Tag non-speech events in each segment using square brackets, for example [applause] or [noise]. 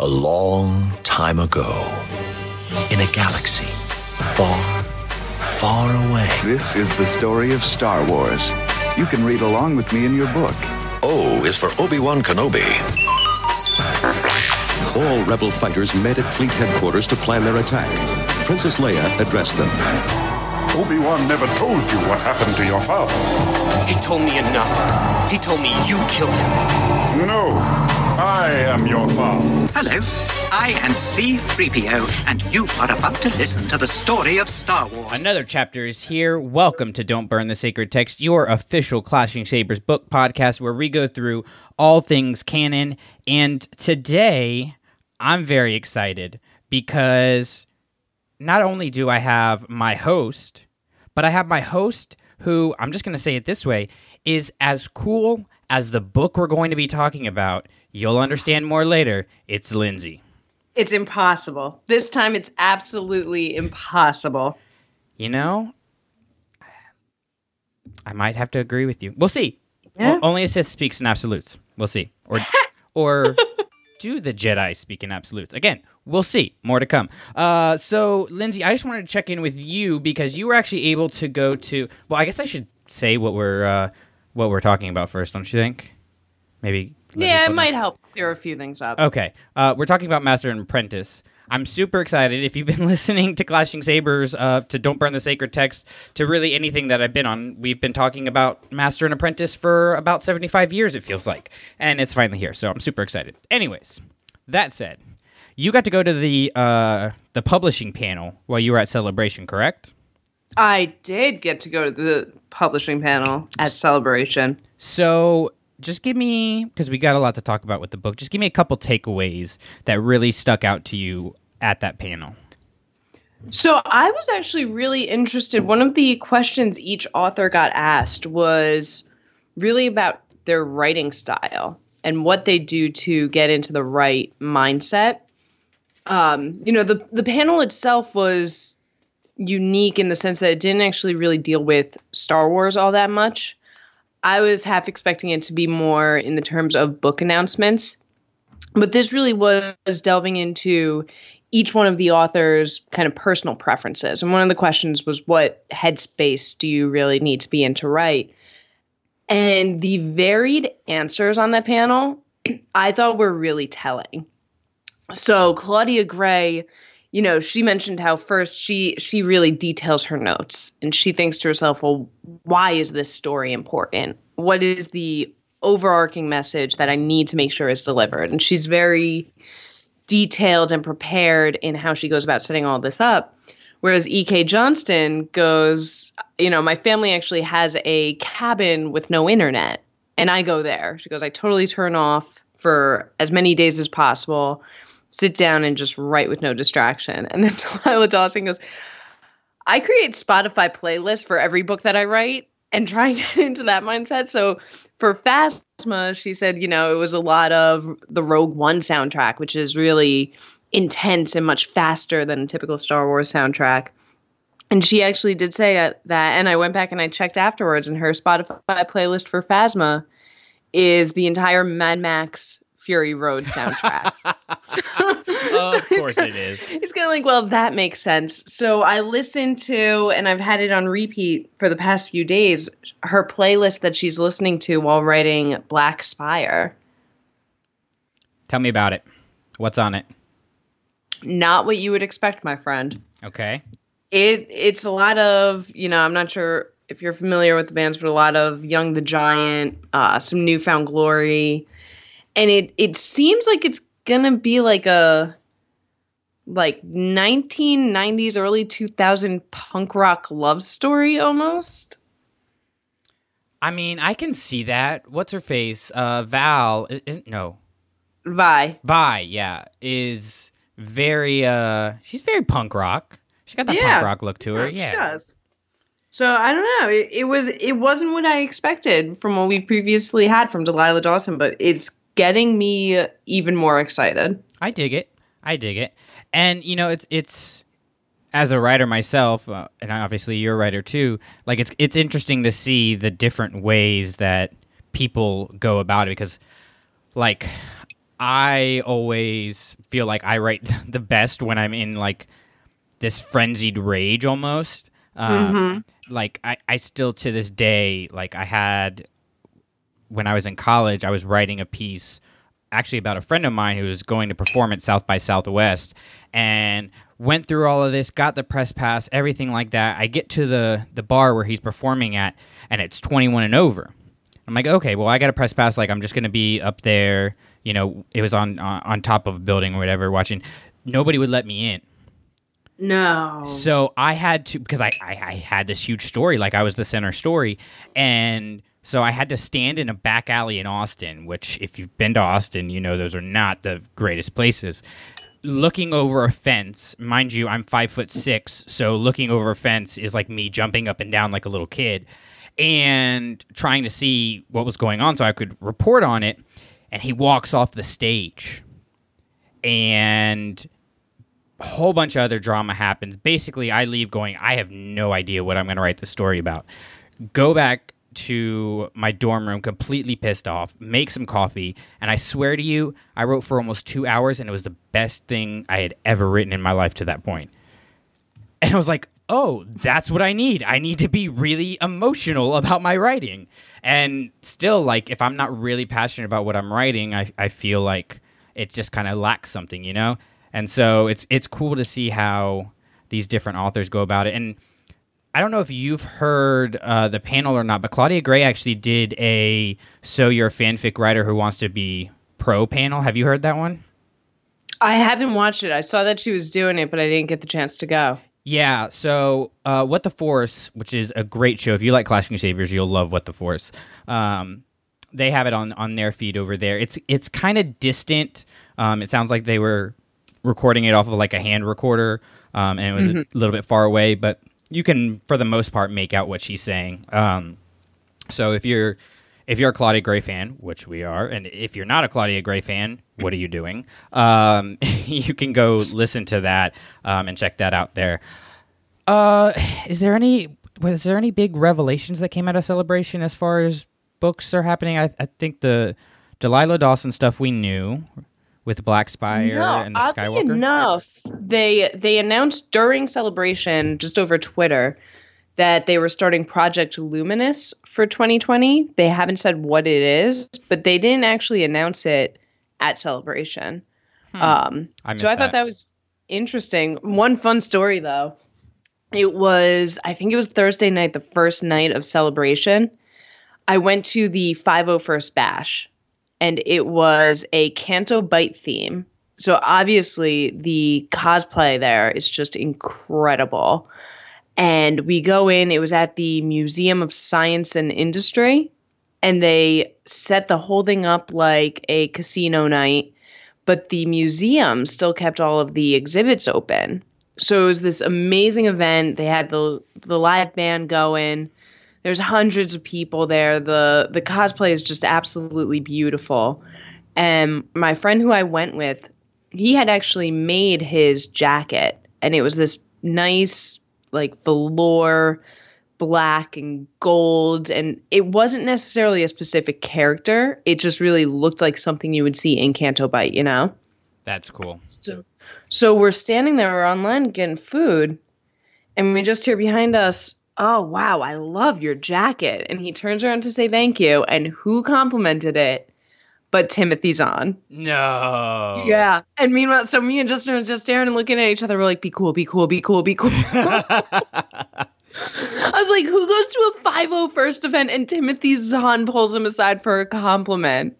A long time ago, in a galaxy far, far away. This is the story of Star Wars. You can read along with me in your book. O is for Obi-Wan Kenobi. All rebel fighters met at fleet headquarters to plan their attack. Princess Leia addressed them. Obi-Wan never told you what happened to your father. He told me enough. He told me you killed him. No, I am your father. Hello, I am C3PO, and you are about to listen to the story of Star Wars. Another chapter is here. Welcome to Don't Burn the Sacred Text, your official Clashing Sabers book podcast where we go through all things canon. And today, I'm very excited because not only do I have my host, but I have my host who, I'm just going to say it this way, is as cool as the book we're going to be talking about. You'll understand more later. It's Lindsay. It's impossible. This time it's absolutely impossible. You know, I might have to agree with you. We'll see. Yeah. O- only a Sith speaks in absolutes. We'll see. Or, [laughs] or do the Jedi speak in absolutes? Again, we'll see. More to come. Uh, so, Lindsay, I just wanted to check in with you because you were actually able to go to. Well, I guess I should say what we're uh, what we're talking about first. Don't you think? Maybe. Yeah, it might help clear a few things up. Okay. Uh, we're talking about Master and Apprentice. I'm super excited. If you've been [laughs] listening to Clashing Sabers, uh, to Don't Burn the Sacred Text, to really anything that I've been on, we've been talking about Master and Apprentice for about 75 years, it feels like. And it's finally here, so I'm super excited. Anyways, that said, you got to go to the uh, the publishing panel while you were at Celebration, correct? I did get to go to the publishing panel at Celebration. So just give me because we got a lot to talk about with the book. Just give me a couple takeaways that really stuck out to you at that panel. So I was actually really interested. One of the questions each author got asked was really about their writing style and what they do to get into the right mindset. Um, you know, the the panel itself was unique in the sense that it didn't actually really deal with Star Wars all that much. I was half expecting it to be more in the terms of book announcements, but this really was delving into each one of the authors' kind of personal preferences. And one of the questions was, what headspace do you really need to be in to write? And the varied answers on that panel, [clears throat] I thought were really telling. So Claudia Gray, you know, she mentioned how first she she really details her notes and she thinks to herself, well, why is this story important? What is the overarching message that I need to make sure is delivered? And she's very detailed and prepared in how she goes about setting all this up. Whereas E.K. Johnston goes, you know, my family actually has a cabin with no internet, and I go there. She goes, I totally turn off for as many days as possible, sit down and just write with no distraction. And then [laughs] Delilah Dawson goes, I create Spotify playlists for every book that I write and try and [laughs] get into that mindset. So for Phasma, she said, you know, it was a lot of the Rogue One soundtrack, which is really intense and much faster than a typical Star Wars soundtrack. And she actually did say that, that, and I went back and I checked afterwards, and her Spotify playlist for Phasma is the entire Mad Max Fury Road soundtrack. [laughs] So- [laughs] so of he's course kinda- it is. He's kind of like, well, that makes sense. So I listened to, and I've had it on repeat for the past few days, her playlist that she's listening to while writing Black Spire. Tell me about it. What's on it? Not what you would expect, my friend. Okay. It it's a lot of you know I'm not sure if you're familiar with the bands, but a lot of Young the Giant, uh, some Newfound Glory, and it it seems like it's gonna be like a like 1990s early 2000 punk rock love story almost. I mean, I can see that. What's her face? Uh, Val. Isn't no. Vi. Vi. Yeah, is very. Uh, she's very punk rock. She got that Yeah. punk rock look to her. Yeah, Yeah. she does. So I don't know. It, it was it wasn't what I expected from what we previously had from Delilah Dawson, but it's getting me even more excited. I dig it. I dig it. And you know, it's it's as a writer myself, uh, and obviously you're a writer too. Like it's it's interesting to see the different ways that people go about it because, like, I always feel like I write [laughs] the best when I'm in like this frenzied rage almost. Um, Like I, I still to this day like I had when I was in college I was writing a piece actually about a friend of mine who was going to perform at South by Southwest and went through all of this, got the press pass, everything like that. I get to the the bar where he's performing at and it's 21 and over. I'm like, okay, well, I got a press pass. Like, I'm just gonna be up there. You know, it was on on, on top of a building or whatever, watching. Nobody would let me in. No. So I had to because I, I I had this huge story, like I was the center story, and so I had to stand in a back alley in Austin. Which, if you've been to Austin, you know those are not the greatest places. Looking over a fence, mind you, I'm five foot six, so looking over a fence is like me jumping up and down like a little kid, and trying to see what was going on so I could report on it. And he walks off the stage, and a whole bunch of other drama happens. Basically, I leave going, I have no idea what I'm going to write the story about. Go back to my dorm room completely pissed off, make some coffee, and I swear to you, I wrote for almost two hours, and it was the best thing I had ever written in my life to that point. And I was like, oh, that's what I need. I need to be really emotional about my writing. And still, like, if I'm not really passionate about what I'm writing, I, I feel like it just kind of lacks something, you know? And so it's it's cool to see how these different authors go about it. And I don't know if you've heard uh, the panel or not, but Claudia Gray actually did a "So You're a Fanfic Writer Who Wants to Be Pro" panel. Have you heard that one? I haven't watched it. I saw that she was doing it, but I didn't get the chance to go. Yeah. So, uh, What the Force, which is a great show. If you like Clashing Sabers, you'll love What the Force. Um, they have it on on their feed over there. It's it's kind of distant. Um, it sounds like they were recording it off of like a hand recorder, um, and it was a little bit far away, but you can, for the most part, make out what she's saying. Um, so if you're if you're a Claudia Gray fan, which we are, and if you're not a Claudia Gray fan, what are you doing? Um, [laughs] you can go listen to that um, and check that out there. Uh, is there any was there any big revelations that came out of Celebration as far as books are happening? I, I think the Delilah Dawson stuff we knew with Black Spire no, and the oddly Skywalker. enough, they they announced during celebration just over Twitter that they were starting Project Luminous for 2020. They haven't said what it is, but they didn't actually announce it at celebration. Um, I so I missed thought that was interesting. One fun story though. It was I think it was Thursday night, the first night of celebration. I went to the 501st Bash and it was a Canto Bight theme. So obviously the cosplay there is just incredible. And we go in, it was at the Museum of Science and Industry, and they set the whole thing up like a casino night, but the museum still kept all of the exhibits open. So it was this amazing event. They had the the live band going. There's hundreds of people there. The the cosplay is just absolutely beautiful. And my friend who I went with, he had actually made his jacket and it was this nice like velour black and gold and it wasn't necessarily a specific character. It just really looked like something you would see in Canto Bight, you know? That's cool. So, so we're standing there, we're online getting food, and we just hear behind us, "Oh wow, I love your jacket!" And he turns around to say thank you, and who complimented it? But Timothy Zahn. No. Yeah. And meanwhile, so me and Justin are just staring and looking at each other. We're like, "Be cool, be cool, be cool, be cool." [laughs] I was like, "Who goes to a 501st event and Timothy Zahn pulls him aside for a compliment?"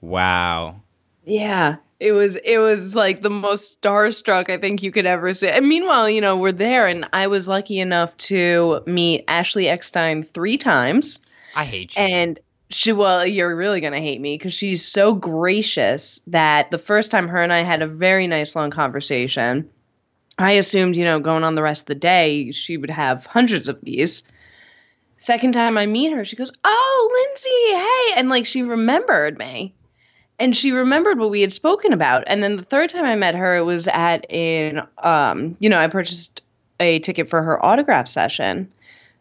Wow. Yeah. It was it was like the most starstruck I think you could ever see. And meanwhile, you know, we're there and I was lucky enough to meet Ashley Eckstein three times. I hate you. And she well, you're really gonna hate me because she's so gracious that the first time her and I had a very nice long conversation, I assumed, you know, going on the rest of the day, she would have hundreds of these. Second time I meet her, she goes, Oh, Lindsay, hey. And like she remembered me and she remembered what we had spoken about and then the third time i met her it was at in um you know i purchased a ticket for her autograph session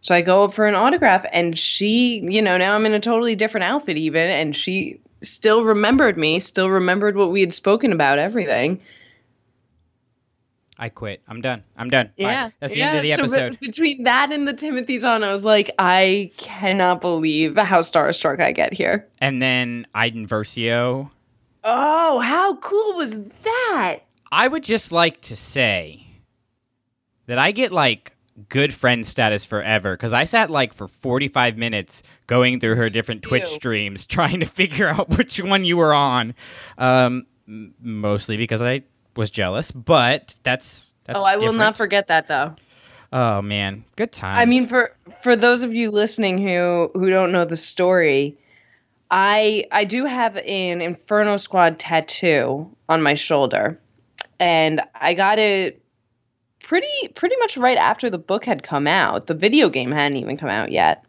so i go up for an autograph and she you know now i'm in a totally different outfit even and she still remembered me, still remembered what we had spoken about, everything. I quit. I'm done. I'm done. Bye. Yeah, That's the yeah. end of the so episode. between that and the Timothy Zahn, I was like, I cannot believe how starstruck I get here. and then Iden Versio. Oh, how cool was that? I would just like to say that I get like good friend status forever because I sat like for 45 minutes going through her different Twitch streams [laughs] trying to figure out which one you were on. Um, mostly because I was jealous, but that's that's. oh, I will not forget that though. Oh man, good times. I mean, for for those of you listening who who don't know the story, I I do have an Inferno Squad tattoo on my shoulder, and I got it pretty pretty much right after the book had come out. The video game hadn't even come out yet,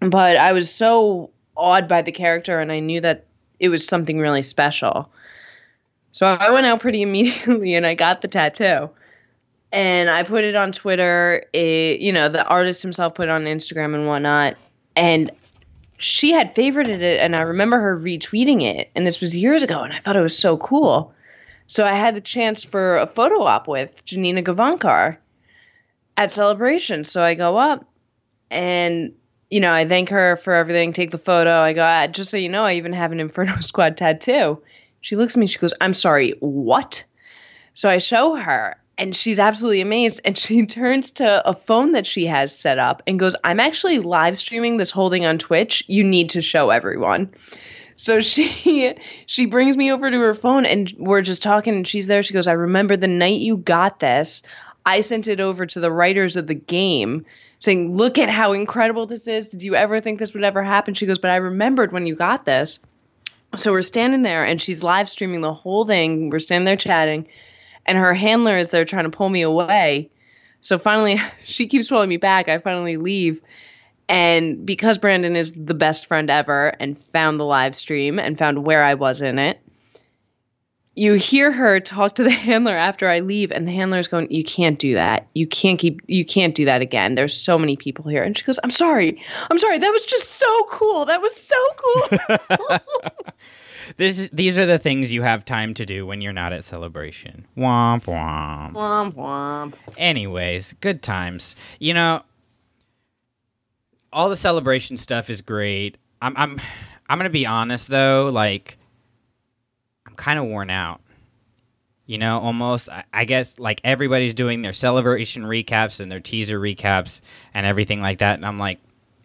but I was so awed by the character, and I knew that it was something really special. So I went out pretty [laughs] immediately, and I got the tattoo and I put it on Twitter. It, you know, the artist himself put it on Instagram and whatnot. And she had favorited it, and I remember her retweeting it. And this was years ago, and I thought it was so cool. So I had the chance for a photo op with Janina Gavankar at Celebration. So I go up, and you know, I thank her for everything. Take the photo. I go, ah, just so you know, I even have an Inferno [laughs] Squad tattoo. She looks at me. She goes, "I'm sorry, what?" So I show her, and she's absolutely amazed. And she [laughs] turns to a phone that she has set up and goes, I'm actually live streaming this whole thing on Twitch. You need to show everyone. So [laughs] she she brings me over to her phone and we're just talking and she's there. She goes, I remember the night you got this. I sent it over to the writers of the game saying, Look at how incredible this is. Did you ever think this would ever happen? She goes, But I remembered when you got this. So we're standing there and she's live streaming the whole thing. We're standing there chatting and her handler is there trying to pull me away. So finally, [laughs] she keeps pulling me back. I finally leave. And because Brandon is the best friend ever and found the live stream and found where I was in it, you hear her talk to the [laughs] handler after I leave, and the handler's going, You can't do that. You can't keep you can't do that again. There's so many people here. And she goes, I'm sorry. I'm sorry. That was just so cool. That was so cool. [laughs] this these are the things you have time to do when you're not at celebration. Womp womp. womp womp. Anyways, good times. You know, all the celebration stuff is great. I'm I'm I'm gonna be honest though, like kind of worn out. You know, almost. I, I guess like everybody's doing their celebration recaps and their teaser recaps and everything like that, and I'm like,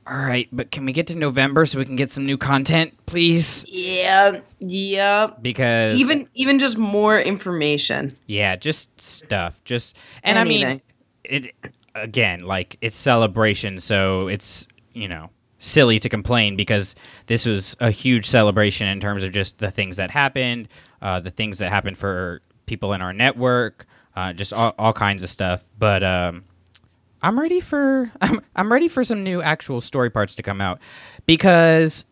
all right, but can we get to November so we can get some new content, please? Yeah, yeah. Because Even even just more information. Yeah, just stuff. Just and I mean it again, like it's celebration, so it's, you know, silly to complain because this was a huge celebration in terms of just the things that happened, uh, the things that happened for people in our network, uh, just all, all kinds of stuff. But um, I'm ready for [laughs] I'm, I'm ready for some new actual story parts to come out because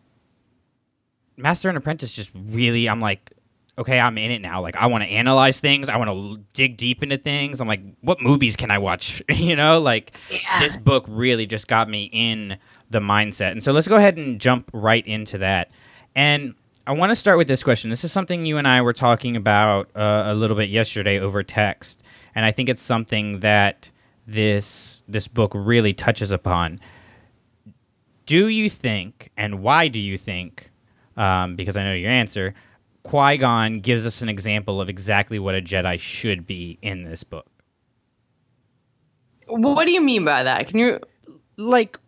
Master and Apprentice just really I'm like okay, I'm in it now. Like I want to analyze things. I want to l- dig deep into things. I'm like, what movies can I watch? [laughs] you know, like this book really just got me in the mindset. And so let's go ahead and jump right into that. And I want to start with this question. This is something you and I were talking about uh, a little bit yesterday over text, and I think it's something that this this book really touches upon. Do you think, and why do you think? Um, because I know your answer. Qui Gon gives us an example of exactly what a Jedi should be in this book. What do you mean by that? Can you Like,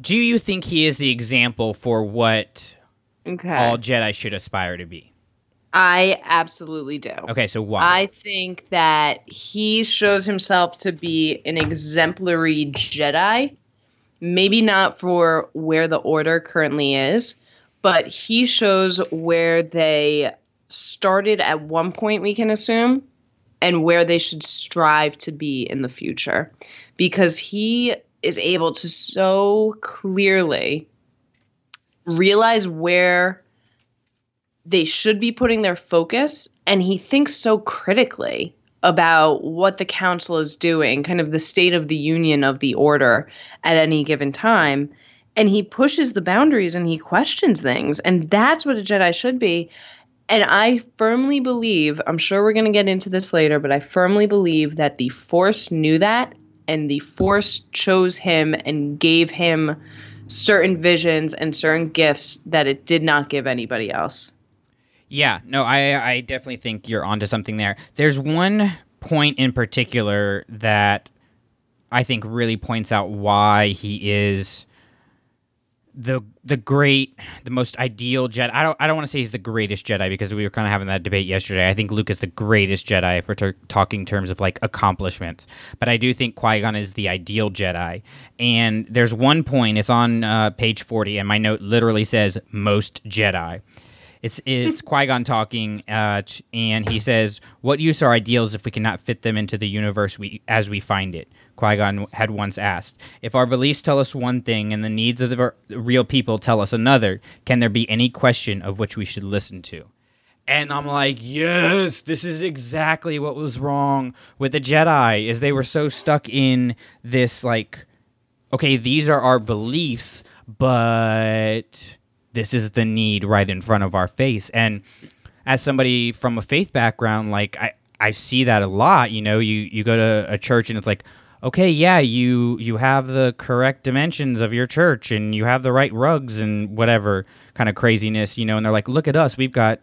do you think he is the example for what Okay. all Jedi should aspire to be? I absolutely do. Okay, so why? I think that he shows himself to be an exemplary Jedi. Maybe not for where the order currently is, but he shows where they started at one point, we can assume, and where they should strive to be in the future. Because he is able to so clearly realize where they should be putting their focus and he thinks so critically about what the council is doing kind of the state of the union of the order at any given time and he pushes the boundaries and he questions things and that's what a jedi should be. And i firmly believe i'm sure we're going to get into this later but i firmly believe that the force knew that and the force chose him and gave him certain visions and certain gifts that it did not give anybody else Yeah, no, I I definitely think you're onto something there. There's one point in particular that I think really points out why he is the the great, the most ideal Jedi. I don't I don't want to say he's the greatest Jedi because we were kind of having that debate yesterday. I think Luke is the greatest Jedi for we're talking terms of like accomplishments. But I do think Qui Gon is the ideal Jedi. And there's one point. It's on uh, page forty, and my note literally says most Jedi. It's it's [laughs] Qui Gon talking, uh, and he says, "What use are ideals if we cannot fit them into the universe we as we find it?" Qui Gon had once asked. If our beliefs tell us one thing and the needs of the real people tell us another, can there be any question of which we should listen to? And I'm like, yes, this is exactly what was wrong with the Jedi. Is they were so stuck in this like, okay, these are our beliefs, but this is the need right in front of our face. And as somebody from a faith background, like I, I see that a lot. You know, you you go to a church and it's like, okay, yeah, you you have the correct dimensions of your church and you have the right rugs and whatever kind of craziness, you know. And they're like, look at us, we've got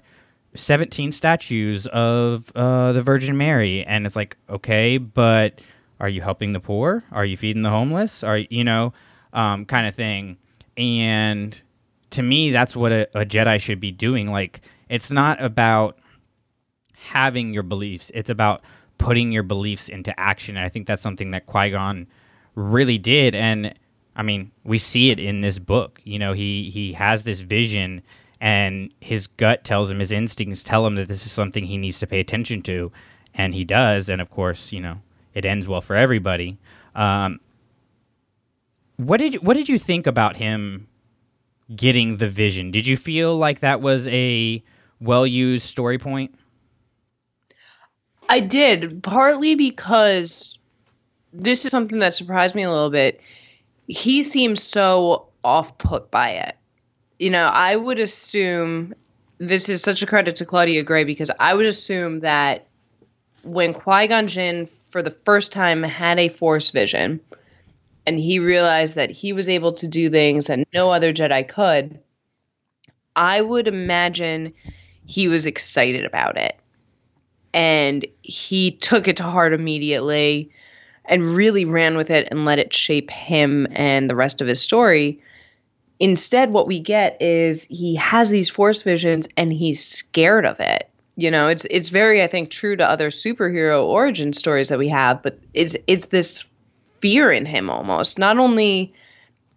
17 statues of uh, the Virgin Mary, and it's like, okay, but are you helping the poor? Are you feeding the homeless? Are you know, um, kind of thing. And to me, that's what a, a Jedi should be doing. Like, it's not about having your beliefs; it's about putting your beliefs into action. And I think that's something that Qui Gon really did. And I mean, we see it in this book. You know, he he has this vision, and his gut tells him, his instincts tell him that this is something he needs to pay attention to, and he does. And of course, you know, it ends well for everybody. Um, what did what did you think about him getting the vision? Did you feel like that was a well used story point? I did, partly because this is something that surprised me a little bit. He seems so off put by it. You know, I would assume this is such a credit to Claudia Gray because I would assume that when Qui Gon Jinn for the first time had a Force vision and he realized that he was able to do things that no other Jedi could, I would imagine he was excited about it and he took it to heart immediately and really ran with it and let it shape him and the rest of his story. Instead, what we get is he has these force visions and he's scared of it. You know, it's it's very, I think, true to other superhero origin stories that we have, but it's it's this fear in him almost. Not only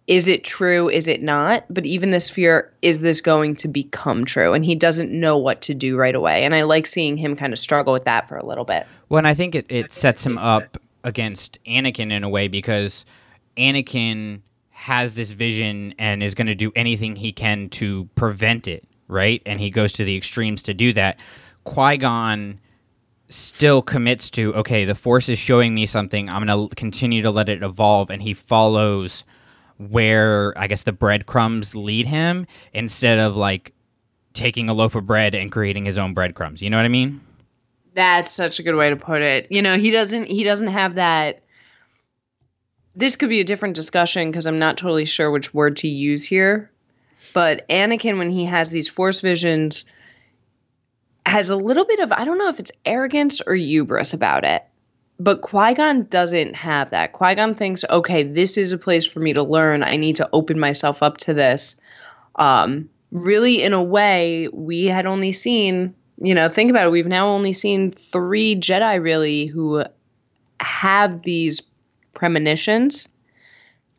is it true, is it not, but even this fear, is this going to become true? And he doesn't know what to do right away. And I like seeing him kind of struggle with that for a little bit. Well, and I think it, it sets him up against Anakin in a way because Anakin has this vision and is going to do anything he can to prevent it, right? And he goes to the extremes to do that. Qui Gon still commits to, okay, the Force is showing me something. I'm going to continue to let it evolve. And he follows where, I guess, the breadcrumbs lead him instead of like taking a loaf of bread and creating his own breadcrumbs. You know what I mean? That's such a good way to put it. You know, he doesn't he doesn't have that this could be a different discussion because I'm not totally sure which word to use here. But Anakin when he has these force visions has a little bit of I don't know if it's arrogance or hubris about it. But Qui-Gon doesn't have that. Qui-Gon thinks, okay, this is a place for me to learn. I need to open myself up to this. Um, really, in a way, we had only seen you know, think about it. We've now only seen three Jedi really who have these premonitions,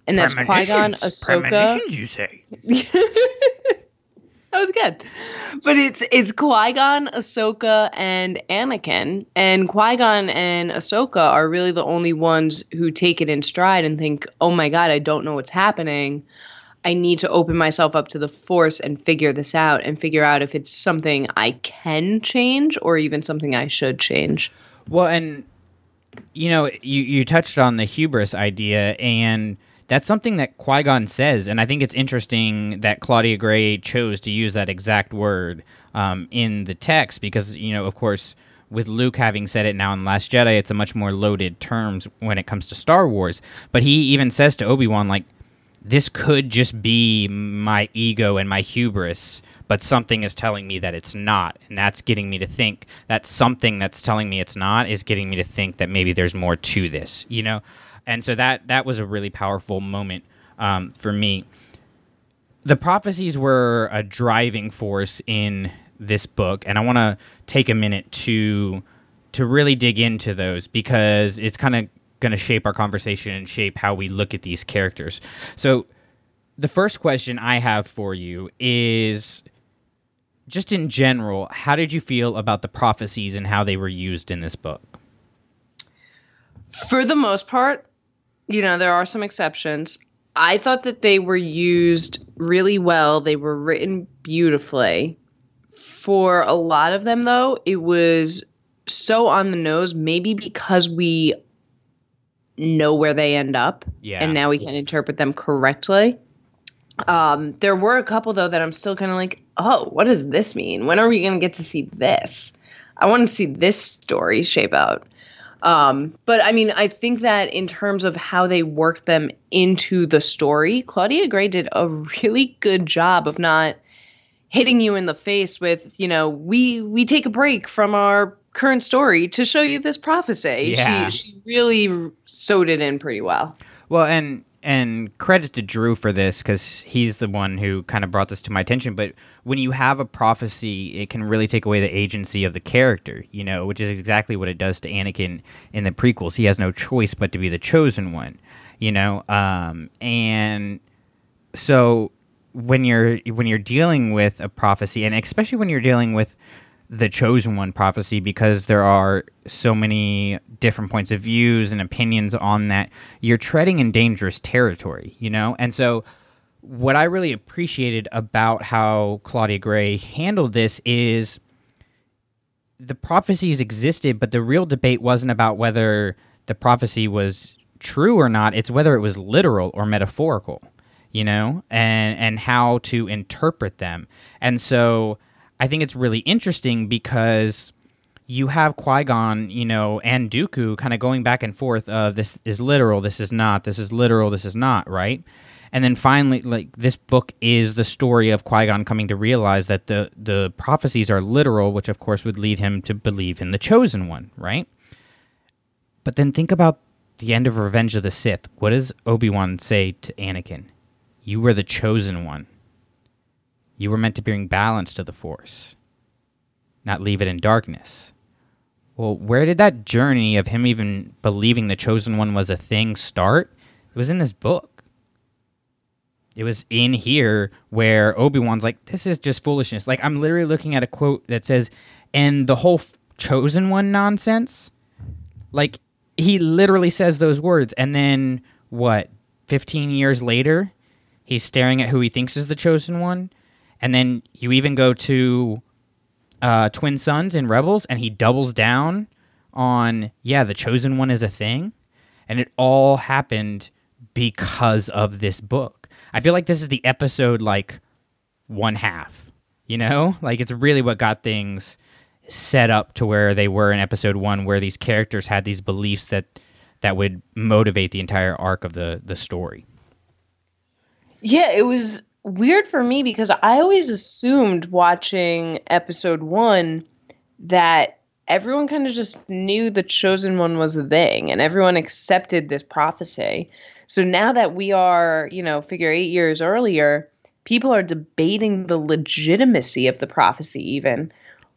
and that's Qui Gon, Ahsoka. Premonitions, you say? [laughs] [laughs] that was good, but it's it's Qui Gon, Ahsoka, and Anakin, and Qui Gon and Ahsoka are really the only ones who take it in stride and think, "Oh my God, I don't know what's happening." I need to open myself up to the force and figure this out and figure out if it's something I can change or even something I should change. Well, and you know, you you touched on the hubris idea, and that's something that Qui Gon says, and I think it's interesting that Claudia Gray chose to use that exact word um, in the text because you know, of course, with Luke having said it now in Last Jedi, it's a much more loaded terms when it comes to Star Wars. But he even says to Obi Wan, like, this could just be my ego and my hubris, but something is telling me that it's not. And that's getting me to think that something that's telling me it's not is getting me to think that maybe there's more to this, you know? And so that that was a really powerful moment um, for me. The prophecies were a driving force in this book, and I want to take a minute to to really dig into those because it's kind of going to shape our conversation and shape how we look at these characters. So, the first question I have for you is just in general, how did you feel about the prophecies and how they were used in this book? For the most part, you know, there are some exceptions. I thought that they were used really well. They were written beautifully. For a lot of them, though, it was so on the nose, maybe because we know where they end up. Yeah. And now we can interpret them correctly. Um, there were a couple though that I'm still kind of like, oh, what does this mean? When are we gonna get to see this? I want to see this story shape out. Um, but I mean, I think that in terms of how they worked them into the story, Claudia Gray did a really good job of not hitting you in the face with, you know, we we take a break from our current story to show you this prophecy. Yeah. She she really sewed it in pretty well. Well, and and credit to Drew for this because he's the one who kind of brought this to my attention. But when you have a prophecy, it can really take away the agency of the character, you know, which is exactly what it does to Anakin in the prequels. He has no choice but to be the chosen one, you know, um, and so when you're when you're dealing with a prophecy, and especially when you're dealing with the chosen one prophecy because there are so many different points of views and opinions on that. You're treading in dangerous territory you know? And so what i really appreciated about how claudia gray handled this is the prophecies existed but the real debate wasn't about whether the prophecy was true or not. It's whether it was literal or metaphorical you know and and how to interpret them. And so I think it's really interesting because you have Qui Gon, you know, and Dooku kind of going back and forth of this is literal, this is not, this is literal, this is not, right? And then finally, like this book is the story of Qui Gon coming to realize that the the prophecies are literal, which of course would lead him to believe in the chosen one, right? But then think about the end of Revenge of the Sith. What does Obi Wan say to Anakin? You were the chosen one. You were meant to bring balance to the Force, not leave it in darkness. Well, where did that journey of him even believing the Chosen One was a thing start? It was in this book. It was in here where Obi Wan's like, this is just foolishness. Like, I'm literally looking at a quote that says, and the whole f- Chosen One nonsense. Like, he literally says those words. And then, what, 15 years later, he's staring at who he thinks is the Chosen One and then you even go to uh, Twin Suns in Rebels, and he doubles down on yeah, the chosen one is a thing, and it all happened because of this book. I feel like this is the episode like one half, you know, like it's really what got things set up to where they were in episode one, where these characters had these beliefs that that would motivate the entire arc of the the story. Yeah, it was weird for me because I always assumed watching episode one that everyone kind of just knew the chosen one was a thing and everyone accepted this prophecy. So now that we are, you know, figure eight years earlier, people are debating the legitimacy of the prophecy, even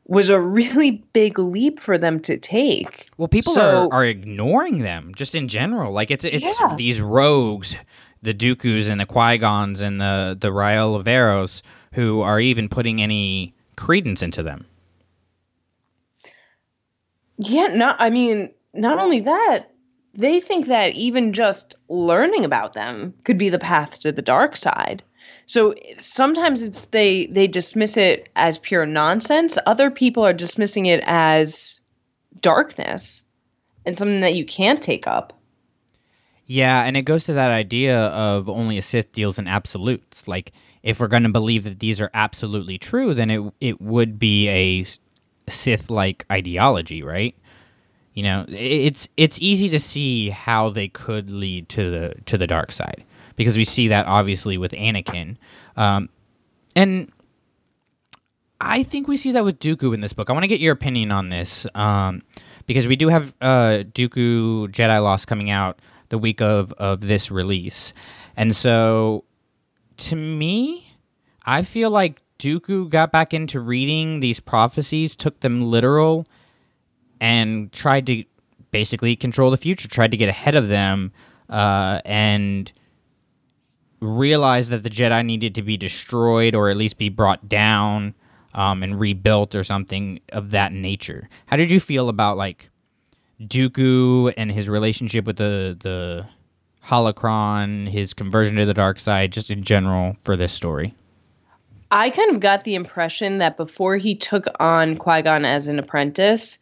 was a really big leap for them to take. Well, people So- are, are ignoring them just in general. Like it's it's Yeah. these rogues, the Dooku's and the Qui Gons and the the Rael Averross, who are even putting any credence into them. Yeah, not I mean, not only that, they think that even just learning about them could be the path to the dark side. So sometimes it's they they dismiss it as pure nonsense. Other people are dismissing it as darkness and something that you can't take up. Yeah, and it goes to that idea of only a Sith deals in absolutes. Like, if we're going to believe that these are absolutely true, then it it would be a Sith like ideology, right? You know, it's it's easy to see how they could lead to the to the dark side because we see that obviously with Anakin, um, and I think we see that with Dooku in this book. I want to get your opinion on this um, because we do have uh, Dooku Jedi Lost coming out the week of of this release, and so to me, I feel like Dooku got back into reading these prophecies, took them literal, and tried to basically control the future, tried to get ahead of them, uh, and realized that the Jedi needed to be destroyed or at least be brought down um, and rebuilt or something of that nature. How did you feel about like Dooku and his relationship with the the holocron, his conversion to the dark side, just in general for this story? I kind of got the impression that before he took on Qui Gon as an apprentice,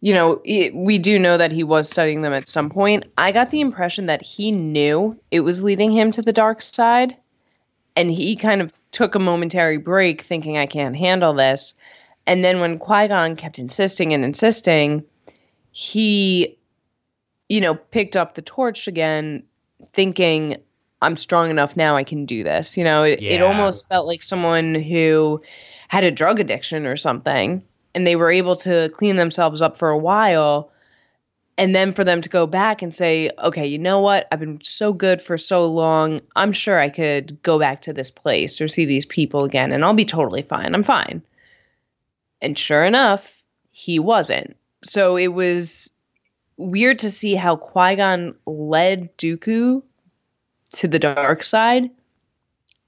you know, it, we do know that he was studying them at some point. I got the impression that he knew it was leading him to the dark side. And he kind of took a momentary break thinking, I can't handle this. And then when Qui Gon kept insisting and insisting, he, you know, picked up the torch again, thinking, I'm strong enough now, I can do this. You know, it, it almost felt like someone who had a drug addiction or something and they were able to clean themselves up for a while and then for them to go back and say okay you know what? I've been so good for so long. I'm sure i could go back to this place or see these people again and i'll be totally fine. I'm fine. And sure enough he wasn't so it was weird to see how qui-gon led dooku to the dark side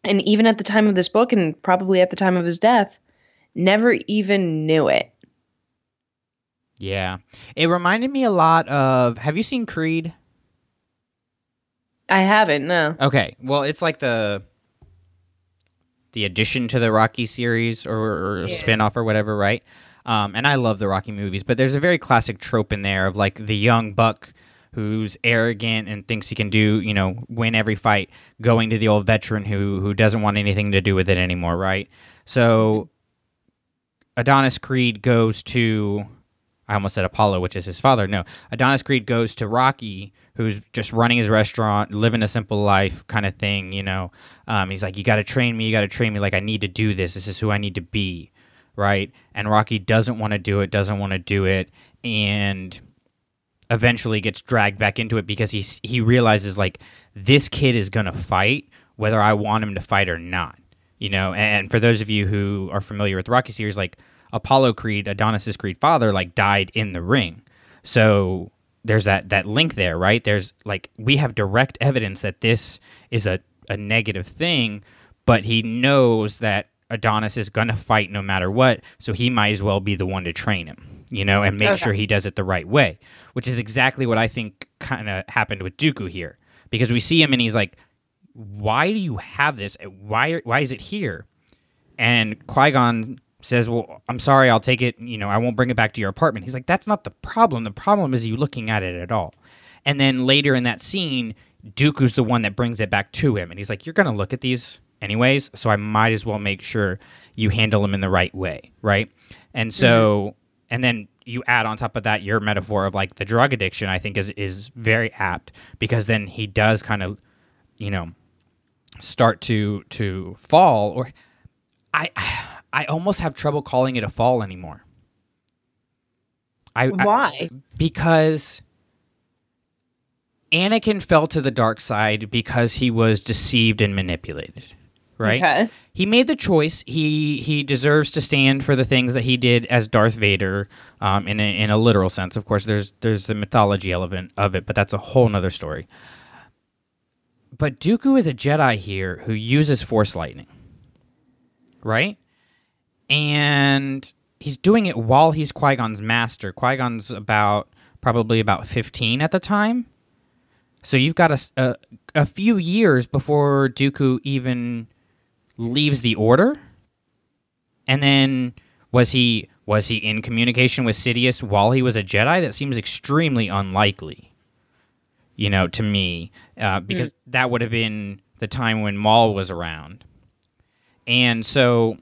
and even at the time of this book and probably at the time of his death never even knew it Yeah, it reminded me a lot of. Have you seen Creed? i haven't no Okay, well, it's like the the addition to the Rocky series or, or Yeah. spin-off or whatever, right? Um, and I love the Rocky movies, but there's a very classic trope in there of like the young buck who's arrogant and thinks he can do, you know, win every fight, going to the old veteran who who doesn't want anything to do with it anymore, right? So Adonis Creed goes to I almost said Apollo, which is his father. No, Adonis Creed goes to Rocky, who's just running his restaurant, living a simple life kind of thing. You know, um, he's like, "You got to train me. You got to train me. Like I need to do this. This is who I need to be." Right? And Rocky doesn't want to do it. Doesn't want to do it, and eventually gets dragged back into it because he he realizes like this kid is gonna fight whether I want him to fight or not. You know, and for those of you who are familiar with the Rocky series, like Apollo Creed, Adonis's Creed father, like died in the ring. So there's that that link there, right? There's like we have direct evidence that this is a, a negative thing, but he knows that Adonis is gonna fight no matter what, so he might as well be the one to train him, you know, and make Okay. sure he does it the right way. Which is exactly what I think kind of happened with Dooku here. Because we see him and he's like, Why do you have this? Why why is it here? And Qui Gon says, "Well, I'm sorry, I'll take it. You know, I won't bring it back to your apartment." He's like, "That's not the problem. The problem is you looking at it at all." And then later in that scene, Dooku's the one that brings it back to him, and he's like, "You're gonna look at these anyways, so I might as well make sure you handle them in the right way, right?" And so, mm-hmm. and then you add on top of that your metaphor of like the drug addiction. I think is is very apt because then he does kind of, you know, start to to fall or I I almost have trouble calling it a fall anymore. I, I why because Anakin fell to the dark side because he was deceived and manipulated. Right? okay He made the choice. He he deserves to stand for the things that he did as Darth Vader, um, in a, in a literal sense. Of course, there's there's the mythology element of it, but that's a whole nother story. But Dooku is a Jedi here who uses Force lightning, right? And he's doing it while he's Qui Gon's master. Qui Gon's about probably about fifteen at the time. So you've got a a few years before Dooku even leaves the order. And then was he was he in communication with Sidious while he was a Jedi? That seems extremely unlikely. you know, to me, uh, because that would have been the time when Maul was around. And so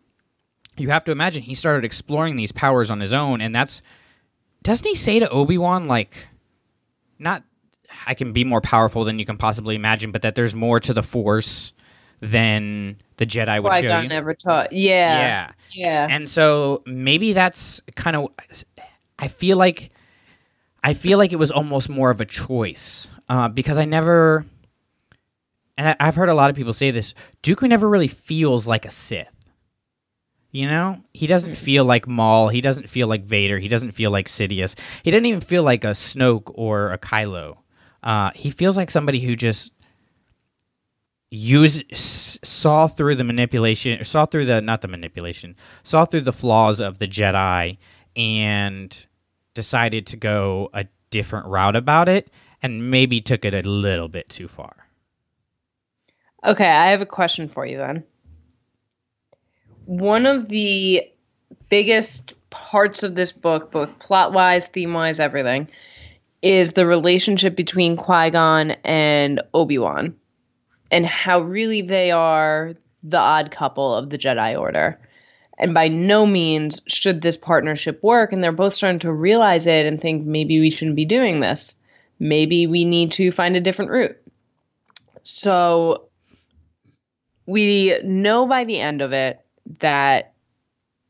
you have to imagine he started exploring these powers on his own, and that's doesn't he say to Obi Wan like, not I can be more powerful than you can possibly imagine, but that there's more to the Force than the Jedi would show Qui-Gon you. never taught. Yeah. Yeah. Yeah. And so maybe that's kind of I feel like I feel like it was almost more of a choice uh, because I never and I, I've heard a lot of people say this. Dooku never really feels like a Sith. You know, he doesn't feel like Maul. He doesn't feel like Vader. He doesn't feel like Sidious. He doesn't even feel like a Snoke or a Kylo. Uh, he feels like somebody who just use saw through the manipulation, saw through the not the manipulation, saw through the flaws of the Jedi, and decided to go a different route about it, and maybe took it a little bit too far. Okay, I have a question for you then. One of the biggest parts of this book, both plot wise, theme wise, everything, is the relationship between Qui Gon and Obi Wan, and how really they are the odd couple of the Jedi Order. And by no means should this partnership work, and they're both starting to realize it and think maybe we shouldn't be doing this. Maybe we need to find a different route. So we know by the end of it that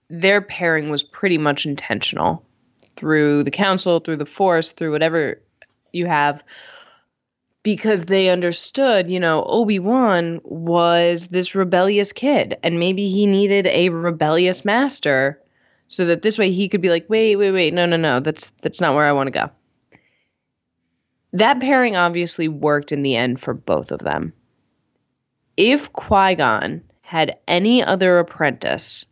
their pairing was pretty much intentional through the council, through the force, through whatever you have, because they understood, you know, Obi Wan was this rebellious kid, and maybe he needed a rebellious master, so that this way he could be like, wait, wait, wait, no, no, no, that's that's not where I want to go. That pairing obviously worked in the end for both of them if Qui Gon had any other apprentice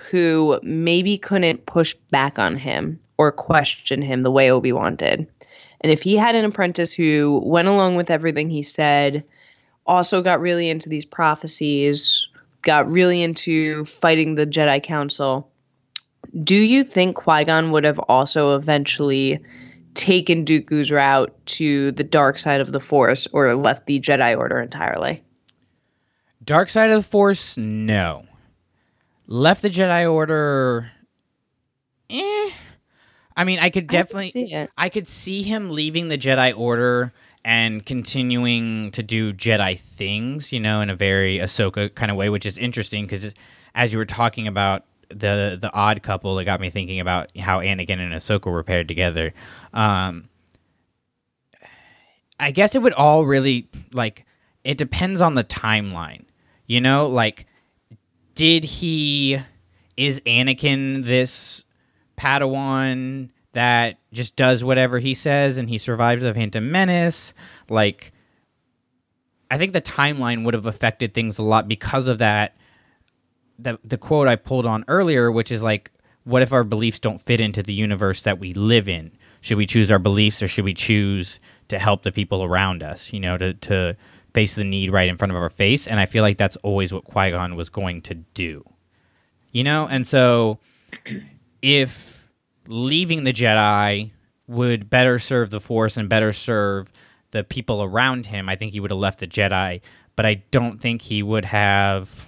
who maybe couldn't push back on him or question him the way Obi Wan did, and if he had an apprentice who went along with everything he said, also got really into these prophecies, got really into fighting the Jedi Council, do you think Qui Gon would have also eventually taken Dooku's route to the dark side of the Force or left the Jedi Order entirely? Dark side of the Force, no. Left the Jedi Order. I mean, I could definitely. see it. I could see him leaving the Jedi Order and continuing to do Jedi things, you know, in a very Ahsoka kind of way, which is interesting because as you were talking about the the odd couple, it got me thinking about how Anakin and Ahsoka were paired together. Um, I guess it would all really like it depends on the timeline. You know, like did he is Anakin this Padawan that just does whatever he says and he survives the Phantom Menace? Like I think the timeline would have affected things a lot because of that the the quote I pulled on earlier, which is like, what if our beliefs don't fit into the universe that we live in? Should we choose our beliefs or should we choose to help the people around us? You know, to to face the need right in front of our face. And I feel like that's always what Qui Gon was going to do. You know, and so if leaving the Jedi would better serve the Force and better serve the people around him, I think he would have left the Jedi. But I don't think he would have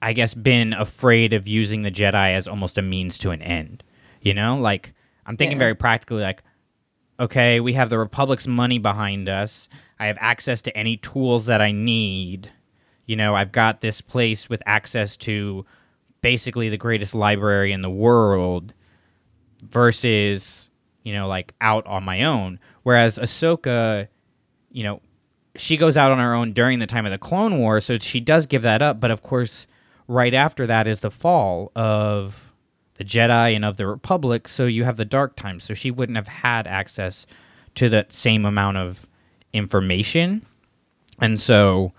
I guess, been afraid of using the Jedi as almost a means to an end. You know, like I'm thinking Yeah. very practically, like, okay, we have the Republic's money behind us. I have access to any tools that I need. You know, I've got this place with access to basically the greatest library in the world versus, you know, like out on my own. Whereas Ahsoka, you know, she goes out on her own during the time of the Clone War, so she does give that up. But of course, right after that is the fall of the Jedi and of the Republic, so you have the Dark Times. So she wouldn't have had access to that same amount of information, and so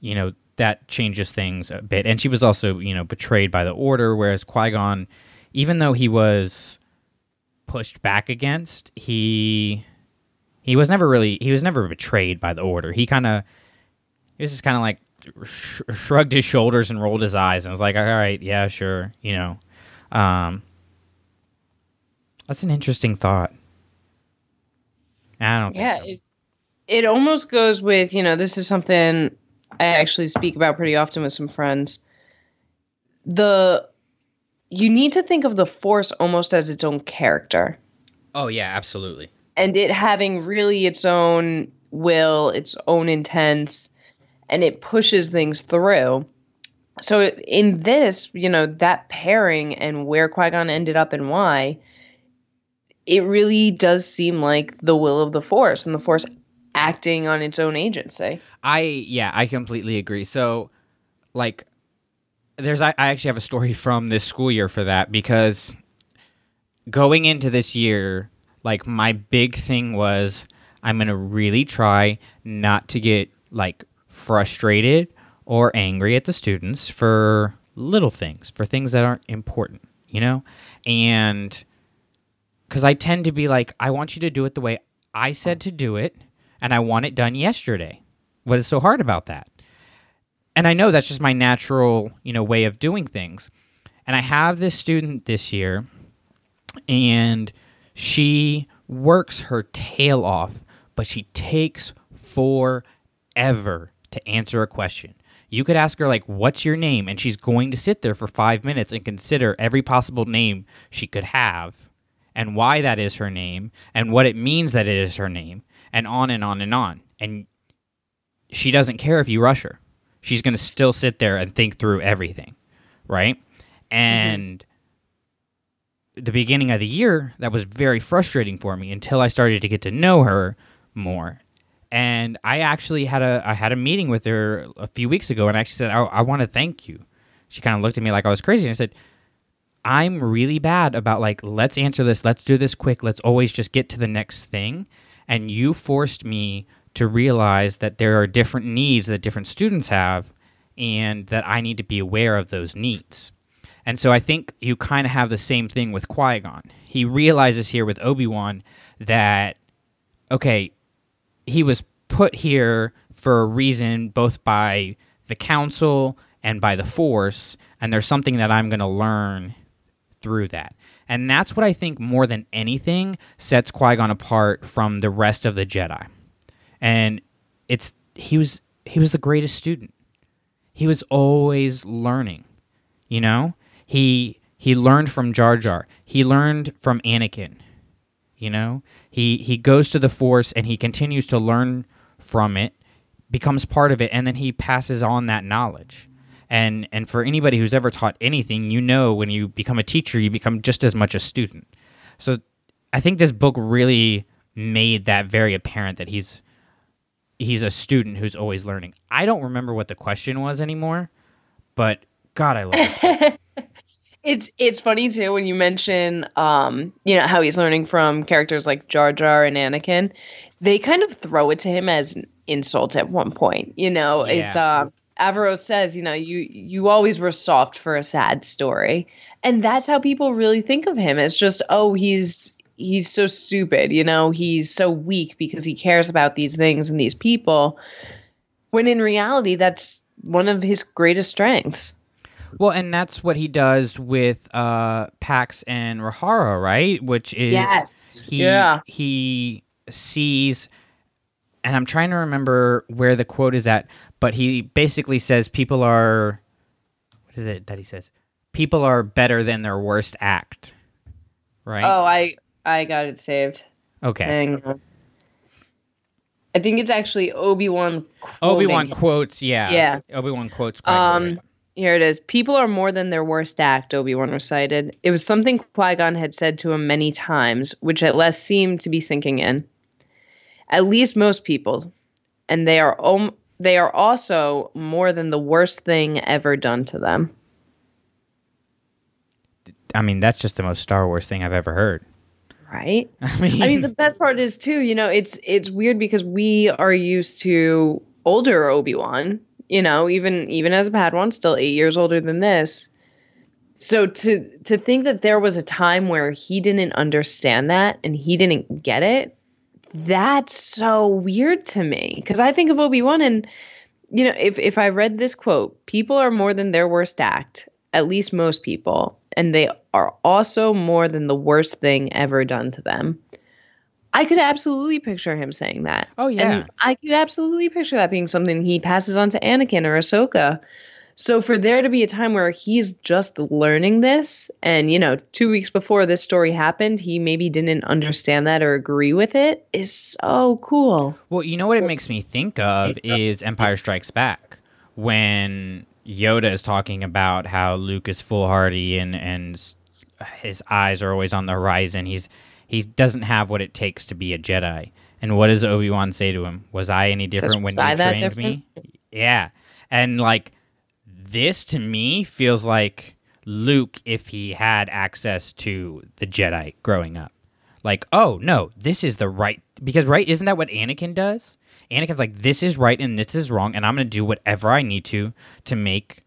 you know that changes things a bit. And she was also you know betrayed by the Order, whereas Qui Gon, even though he was pushed back against, he he was never really he was never betrayed by the Order. He kind of he was just kind of like sh- shrugged his shoulders and rolled his eyes and was like, "All right, yeah, sure," you know. Um, that's an interesting thought. I don't. Yeah, so. it, it almost goes with you know this is something I actually speak about pretty often with some friends. The you need to think of the force almost as its own character oh yeah, absolutely. and it having really its own will, its own intents, and it pushes things through. So in this, you know, that pairing and where Qui-Gon ended up and why, it really does seem like the will of the Force and the Force acting on its own agency. I yeah, I completely agree. So, like, there's I, I actually have a story [laughs] from this school year for that because going into this year, like my big thing was I'm gonna really try not to get like frustrated or angry at the students for little things, for things that aren't important, you know, and because I tend to be like, I want you to do it the way I said to do it, and I want it done yesterday. What is so hard about that? And I know that's just my natural, you know, way of doing things. And I have this student this year, and she works her tail off, but she takes forever to answer a question. You could ask her, like, what's your name? And she's going to sit there for five minutes and consider every possible name she could have and why that is her name and what it means that it is her name and on and on and on. And she doesn't care if you rush her. She's going to still sit there and think through everything, right? And the beginning of the year, that was very frustrating for me until I started to get to know her more. And I actually had a I had a meeting with her a few weeks ago, and I actually said, "I, I want to thank you." She kind of looked at me like I was crazy, and I said, I'm really bad about like, let's answer this, let's do this quick, let's always just get to the next thing. And you forced me to realize that there are different needs that different students have and that I need to be aware of those needs. And so I think you kind of have the same thing with Qui Gon. He realizes here with Obi Wan that, okay, he was put here for a reason both by the Council and by the Force, and there's something that I'm going to learn through that. And that's what I think more than anything sets Qui-Gon apart from the rest of the Jedi. And it's he was he was the greatest student. He was always learning. You know? He he learned from Jar Jar. He learned from Anakin. You know? He he goes to the Force and he continues to learn from it, becomes part of it, and then he passes on that knowledge and and for anybody who's ever taught anything you know when you become a teacher you become just as much a student so i think this book really made that very apparent that he's he's a student who's always learning i don't remember what the question was anymore but god i love this book. [laughs] It's it's funny too when you mention um you know how he's learning from characters like Jar Jar and Anakin. They kind of throw it to him as an insult at one point. You know, it's Yeah. um Averross says, you know, you you always were soft for a sad story. And that's how people really think of him. It's just, oh, he's he's so stupid, you know, he's so weak because he cares about these things and these people. When in reality that's one of his greatest strengths. well and that's what he does with uh pax and rahara right which is Yes. he Yeah. he sees and i'm trying to remember where the quote is at but he basically says people are what is it that he says people are better than their worst act right Oh, I I got it saved. okay. I think it's actually Obi Wan. obi-wan quotes yeah Yeah. obi-wan quotes. Um, here it is. People are more than their worst act. Obi Wan recited. It was something Qui Gon had said to him many times, which at last seemed to be sinking in. At least most people, and they are om- they are also more than the worst thing ever done to them. i mean that's just the most star wars thing i've ever heard Right. [laughs] i mean, I mean, the best part is too. You know, it's it's weird because we are used to older Obi Wan. You know, even even as a Padawan, still eight years older than this. So to to think that there was a time where he didn't understand that and he didn't get it, that's so weird to me. Because I think of Obi Wan and you know, if if I read this quote, people are more than their worst act. At least most people, and they are also more than the worst thing ever done to them. I could absolutely picture him saying that. Oh, yeah. And I could absolutely picture that being something he passes on to Anakin or Ahsoka. So for there to be a time where he's just learning this, and you know, two weeks before this story happened, he maybe didn't understand that or agree with it, is so cool. Well, you know what it makes me think of is Empire Strikes Back when Yoda is talking about how Luke is foolhardy and and his eyes are always on the horizon. He's he doesn't have what it takes to be a Jedi. And what does Obi Wan say to him? Was I any different Says, when you I that trained me? Yeah, and like this to me feels like Luke if he had access to the Jedi growing up. Like, oh no, this is the right because right isn't that what Anakin does? Anakin's like, this is right and this is wrong, and I'm gonna do whatever I need to to make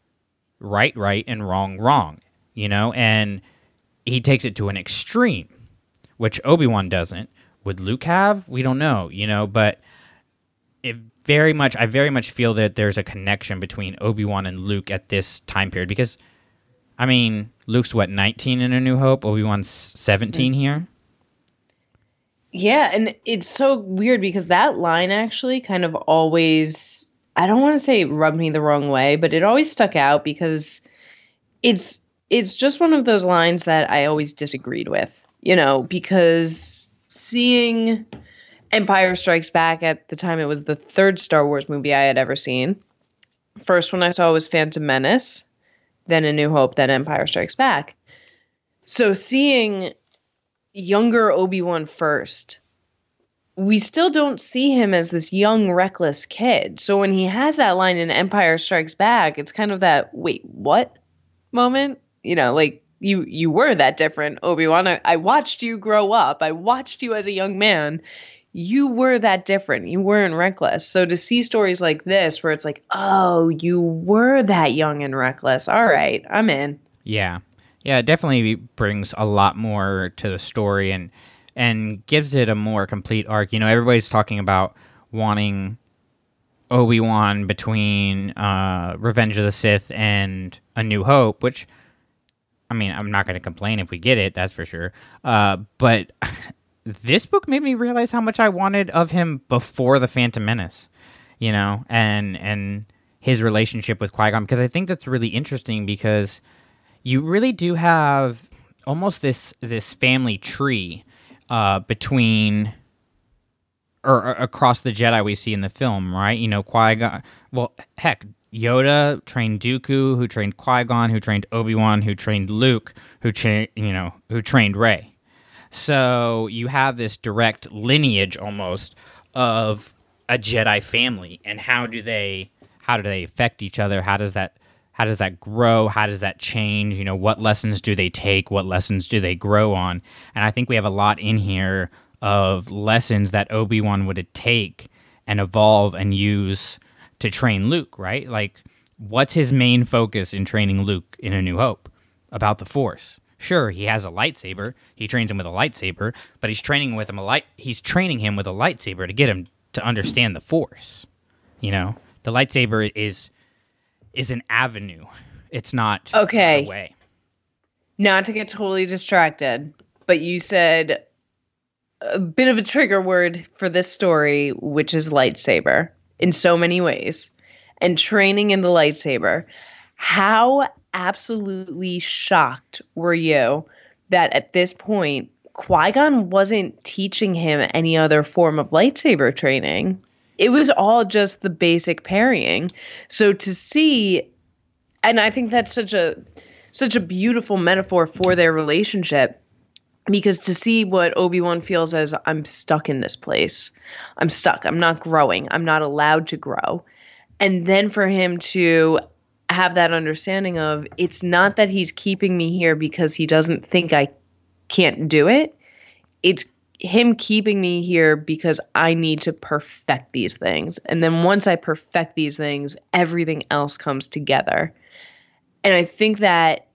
right right and wrong wrong. You know, and he takes it to an extreme, which Obi Wan doesn't. Would Luke have? We don't know, you know, but it very much I very much feel that there's a connection between Obi-Wan and Luke at this time period because I mean, Luke's what 19 in A New Hope, Obi-Wan's 17 here. Yeah, and it's so weird because that line actually kind of always I don't want to say rubbed me the wrong way, but it always stuck out because it's it's just one of those lines that I always disagreed with, you know, because seeing Empire Strikes Back at the time it was the third Star Wars movie I had ever seen. First one I saw was Phantom Menace, then A New Hope, then Empire Strikes Back. So seeing younger Obi-Wan first, we still don't see him as this young reckless kid. So when he has that line in Empire Strikes Back, it's kind of that wait, what moment? You know, like you you were that different, Obi-Wan. I, I watched you grow up. I watched you as a young man you were that different. You weren't reckless. So to see stories like this where it's like, oh, you were that young and reckless. All right, I'm in. Yeah. Yeah, it definitely brings a lot more to the story and and gives it a more complete arc. You know, everybody's talking about wanting Obi-Wan between uh, Revenge of the Sith and A New Hope, which I mean, I'm not going to complain if we get it, that's for sure. Uh, but [laughs] this book made me realize how much I wanted of him before the Phantom Menace, you know, and and his relationship with Qui Gon because I think that's really interesting because you really do have almost this this family tree uh, between or, or, across the Jedi we see in the film, right? You know, Qui Gon. Well, heck, Yoda trained Dooku, who trained Qui Gon, who trained Obi Wan, who trained Luke, who trained you know who trained Rey. So you have this direct lineage almost of a Jedi family, and how do they how do they affect each other? How does that how does that grow? How does that change? You know, what lessons do they take? What lessons do they grow on? And I think we have a lot in here of lessons that Obi Wan would take and evolve and use to train Luke. Right? Like, what's his main focus in training Luke in A New Hope? About the Force Sure, he has a lightsaber. He trains him with a lightsaber, but he's training with him a light. He's training him with a lightsaber to get him to understand the Force. You know, the lightsaber is is an avenue. It's not okay. The way. Not to get totally distracted, but you said a bit of a trigger word for this story, which is lightsaber in so many ways, and training in the lightsaber. How absolutely shocked were you that at this point Qui Gon wasn't teaching him any other form of lightsaber training? It was all just the basic parrying. So to see, and I think that's such a such a beautiful metaphor for their relationship because to see what Obi-Wan feels as I'm stuck in this place. I'm stuck. I'm not growing. I'm not allowed to grow. And then for him to have that understanding of it's not that he's keeping me here because he doesn't think I can't do it. It's him keeping me here because I need to perfect these things. And then once I perfect these things, everything else comes together. And I think that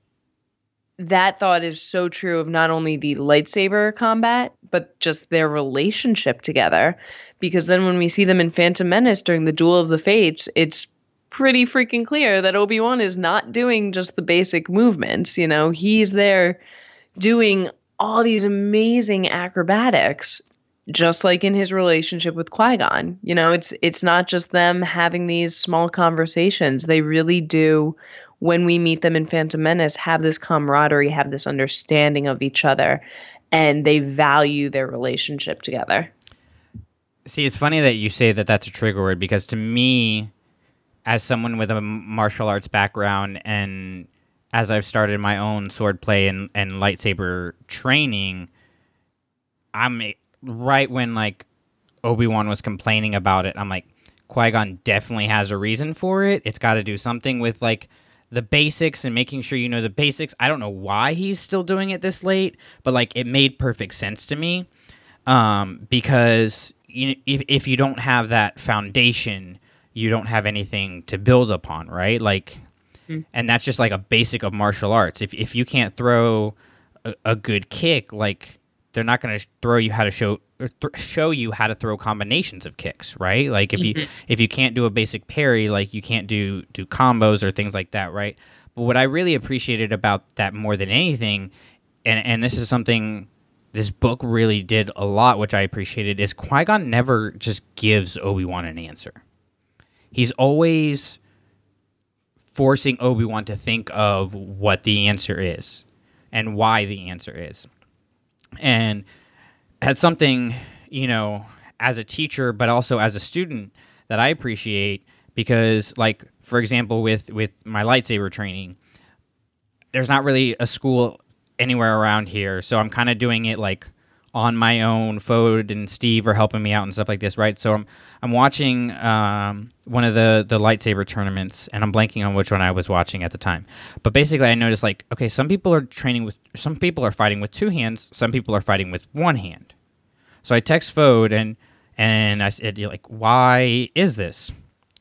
that thought is so true of not only the lightsaber combat, but just their relationship together. Because then when we see them in Phantom Menace during the Duel of the Fates, it's pretty freaking clear that Obi-Wan is not doing just the basic movements, you know, he's there doing all these amazing acrobatics just like in his relationship with Qui-Gon. You know, it's it's not just them having these small conversations. They really do when we meet them in Phantom Menace have this camaraderie, have this understanding of each other, and they value their relationship together. See, it's funny that you say that that's a trigger word because to me, as someone with a martial arts background and as I've started my own swordplay and, and lightsaber training, I'm right when like Obi Wan was complaining about it. I'm like, Qui Gon definitely has a reason for it. It's got to do something with like the basics and making sure you know the basics. I don't know why he's still doing it this late, but like it made perfect sense to me. Um, because you if if you don't have that foundation, you don't have anything to build upon, right? Like, mm. and that's just like a basic of martial arts. If if you can't throw a, a good kick, like they're not going to throw you how to show th- show you how to throw combinations of kicks, right? Like if you mm-hmm. if you can't do a basic parry, like you can't do do combos or things like that, right? But what I really appreciated about that more than anything, and and this is something this book really did a lot, which I appreciated, is Qui Gon never just gives Obi Wan an answer. He's always forcing Obi Wan to think of what the answer is and why the answer is. And that's something, you know, as a teacher, but also as a student that I appreciate because, like, for example, with, with my lightsaber training, there's not really a school anywhere around here. So I'm kind of doing it like on my own. Fode and Steve are helping me out and stuff like this, right? So I'm I'm watching um, one of the the lightsaber tournaments, and I'm blanking on which one I was watching at the time. But basically, I noticed like, okay, some people are training with, some people are fighting with two hands, some people are fighting with one hand. So I text Fode and and I said, like, why is this?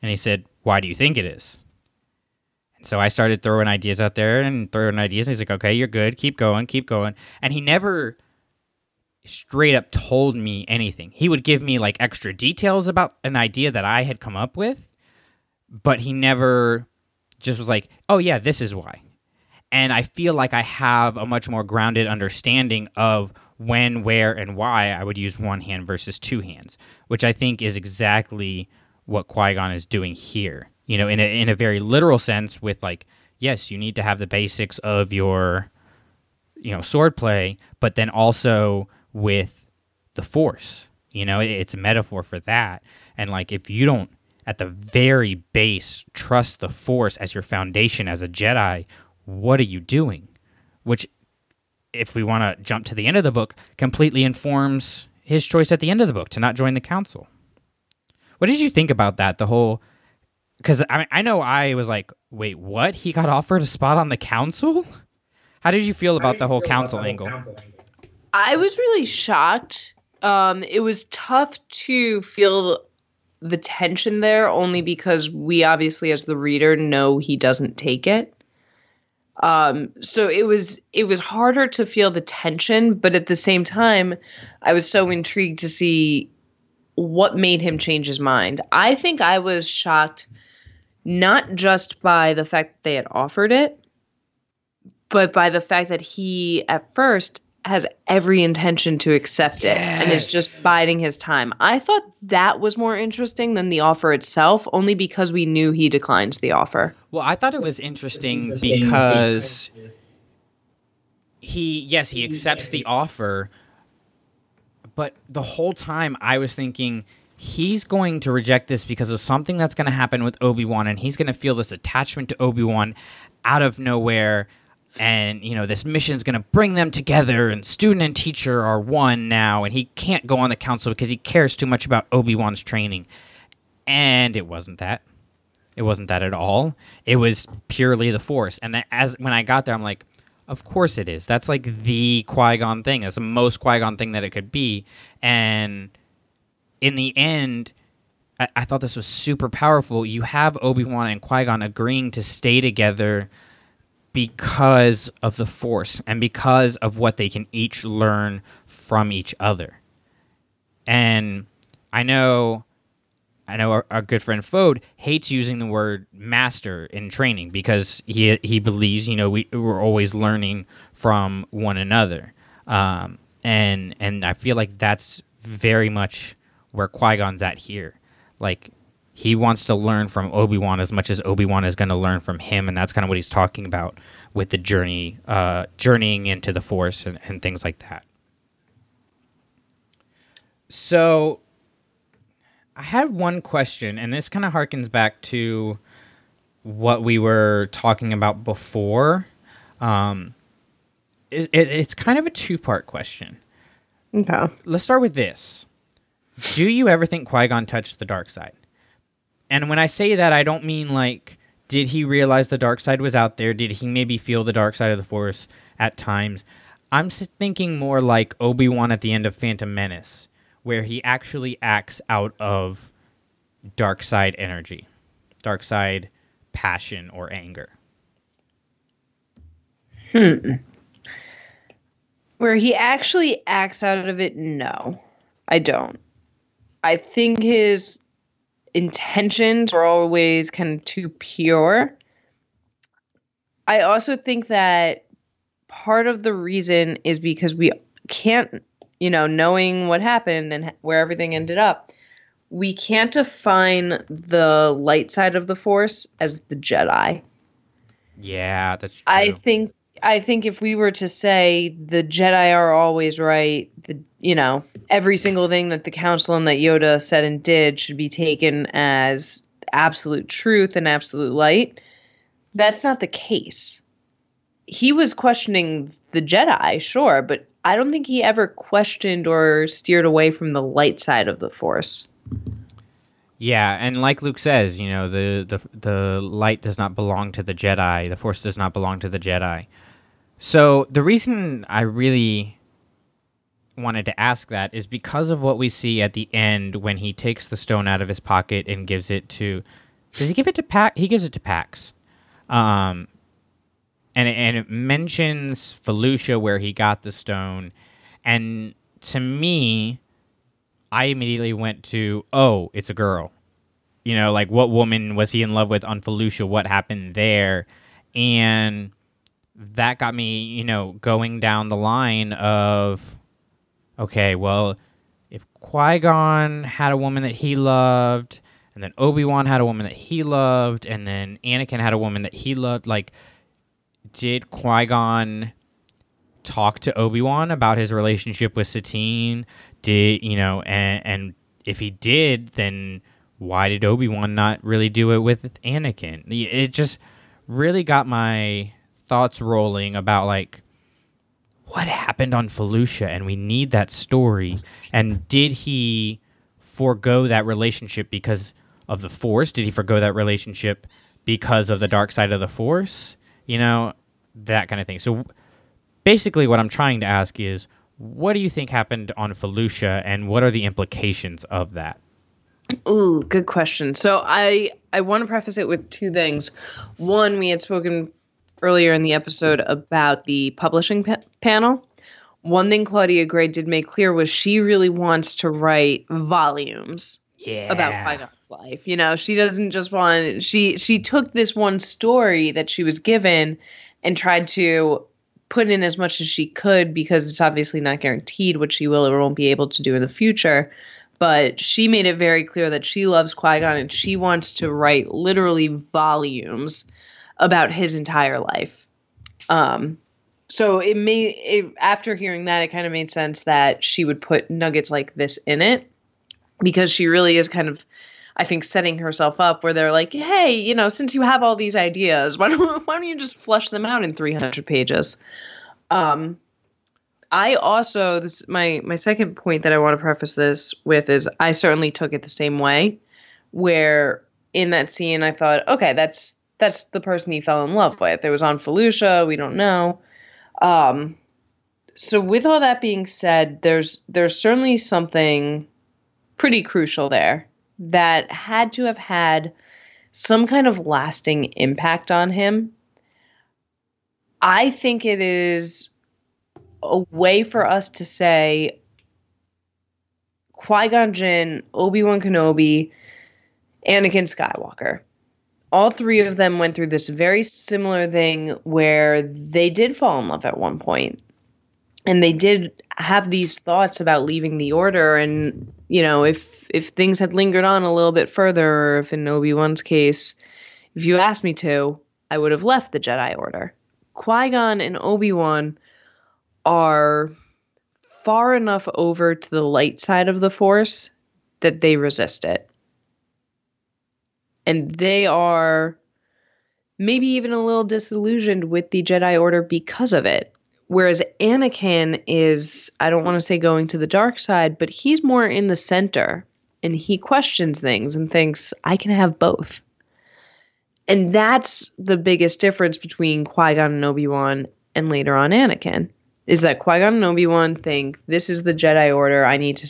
And he said, why do you think it is? And so I started throwing ideas out there and throwing ideas. And he's like, okay, you're good. Keep going, keep going. And he never straight up told me anything. He would give me like extra details about an idea that I had come up with, but he never just was like, oh, yeah, this is why. And I feel like I have a much more grounded understanding of when, where, and why I would use one hand versus two hands, which I think is exactly what Qui Gon is doing here you know, in a in a very literal sense, with like, yes, you need to have the basics of your, you know, sword play, but then also with the force. You know, it's a metaphor for that. And like, if you don't, at the very base, trust the force as your foundation as a Jedi, what are you doing? Which, if we want to jump to the end of the book, completely informs his choice at the end of the book to not join the council. What did you think about that? The whole because I mean, I know I was like, wait, what? He got [laughs] offered a spot on the council? How did you feel about the whole council angle? I was really shocked. Um, it was tough to feel the tension there, only because we obviously, as the reader, know he doesn't take it. Um, so it was it was harder to feel the tension, but at the same time, I was so intrigued to see what made him change his mind. I think I was shocked not just by the fact that they had offered it, but by the fact that he at first has every intention to accept yes. it and is just biding his time. I thought that was more interesting than the offer itself, only because we knew he declines the offer. Well, I thought it was interesting because he, yes, he accepts the offer, but the whole time I was thinking he's going to reject this because of something that's going to happen with Obi-Wan and he's going to feel this attachment to Obi-Wan out of nowhere and you know this mission's going to bring them together and student and teacher are one now and he can't go on the council because he cares too much about Obi-Wan's training. And it wasn't that. It wasn't that at all. It was purely the force. And as when I got there I'm like of course it is. That's like the Qui-Gon thing. It's the most Qui-Gon thing that it could be. And in the end, I, I thought this was super powerful. You have Obi Wan and Qui Gon agreeing to stay together because of the Force and because of what they can each learn from each other. And I know I know our, our, good friend Fode hates using the word master in training because he he believes you know we we're always learning from one another, um, and and I feel like that's very much where Qui Gon's at here. Like he wants to learn from Obi Wan as much as Obi Wan is going to learn from him, and that's kind of what he's talking about with the journey, uh, journeying into the Force and, and things like that. So, I had one question, and this kind of harkens back to what we were talking about before. Um, it, it, it's kind of a two part question. Okay. Let's start with this. Do you ever think Qui Gon touched the dark side? And when I say that, I don't mean like, did he realize the dark side was out there? Did he maybe feel the dark side of the Force at times? I'm thinking more like Obi Wan at the end of Phantom Menace, where he actually acts out of dark side energy, dark side passion or anger. Hmm. Where he actually acts out of it, no, I don't. I think his intentions were always kind of too pure. I also think that part of the reason is because we can't, you know, knowing what happened and where everything ended up, we can't define the light side of the Force as the Jedi. Yeah, that's true. I think I think if we were to say the Jedi are always right, the you know every single thing that the Council and that Yoda said and did should be taken as absolute truth and absolute light. That's not the case. He was questioning the Jedi, sure, but I don't think he ever questioned or steered away from the light side of the Force. Yeah, and like Luke says, you know, the, the the light does not belong to the Jedi. The Force does not belong to the Jedi. So the reason I really wanted to ask that is because of what we see at the end when he takes the stone out of his pocket and gives it to. Does he give it to Pax? He gives it to Pax. Um, and and it mentions Felucia where he got the stone, and to me, I immediately went to, oh, it's a girl. You know, like what woman was he in love with on Felucia? What happened there? And that got me, you know, going down the line of, okay, well, if Qui Gon had a woman that he loved, and then Obi Wan had a woman that he loved, and then Anakin had a woman that he loved, like, did Qui Gon talk to Obi Wan about his relationship with Satine? Did you know? And, and if he did, then why did Obi Wan not really do it with Anakin? It just really got my thoughts rolling about like what happened on Felucia, and we need that story. And did he forego that relationship because of the Force? Did he forego that relationship because of the dark side of the Force? You know, that kind of thing. So basically, what I'm trying to ask is, what do you think happened on Felucia, and what are the implications of that? Ooh, good question. So I I want to preface it with two things. One, we had spoken earlier in the episode about the publishing pa- panel. One thing Claudia Gray did make clear was she really wants to write volumes yeah. about Qui-Gon's life. You know, she doesn't just want she she took this one story that she was given and tried to put in as much as she could because it's obviously not guaranteed what she will or won't be able to do in the future. But she made it very clear that she loves Qui Gon and she wants to write literally volumes about his entire life. Um, so it made it, after hearing that, it kind of made sense that she would put nuggets like this in it because she really is kind of, I think, setting herself up where they're like, hey, you know, since you have all these ideas, [laughs] why don't why don't you just flush them out in 300 pages? Um, I also this my my second point that I want to preface this with is I certainly took it the same way, where in that scene I thought, okay, that's that's the person he fell in love with. It was on Felucia. We don't know. Um, so with all that being said, there's there's certainly something pretty crucial there that had to have had some kind of lasting impact on him. I think it is a way for us to say Qui Gon Jinn, Obi Wan Kenobi, Anakin Skywalker all three of them went through this very similar thing where they did fall in love at one and they did have these thoughts about leaving the order and you know if if things had lingered on a little bit further or if in obi-wan's case if you asked me to i would have left the jedi order. Qui-gon and obi-wan are far enough over to the light side of the force that they resist it and they are maybe even a little disillusioned with the jedi order because of it Whereas Anakin is, I don't want to say going to the dark side, but he's more in the center and he questions things and thinks, I can have both. And that's the biggest difference between Qui Gon and Obi Wan and later on Anakin is that Qui Gon and Obi Wan think this is the Jedi Order. I need to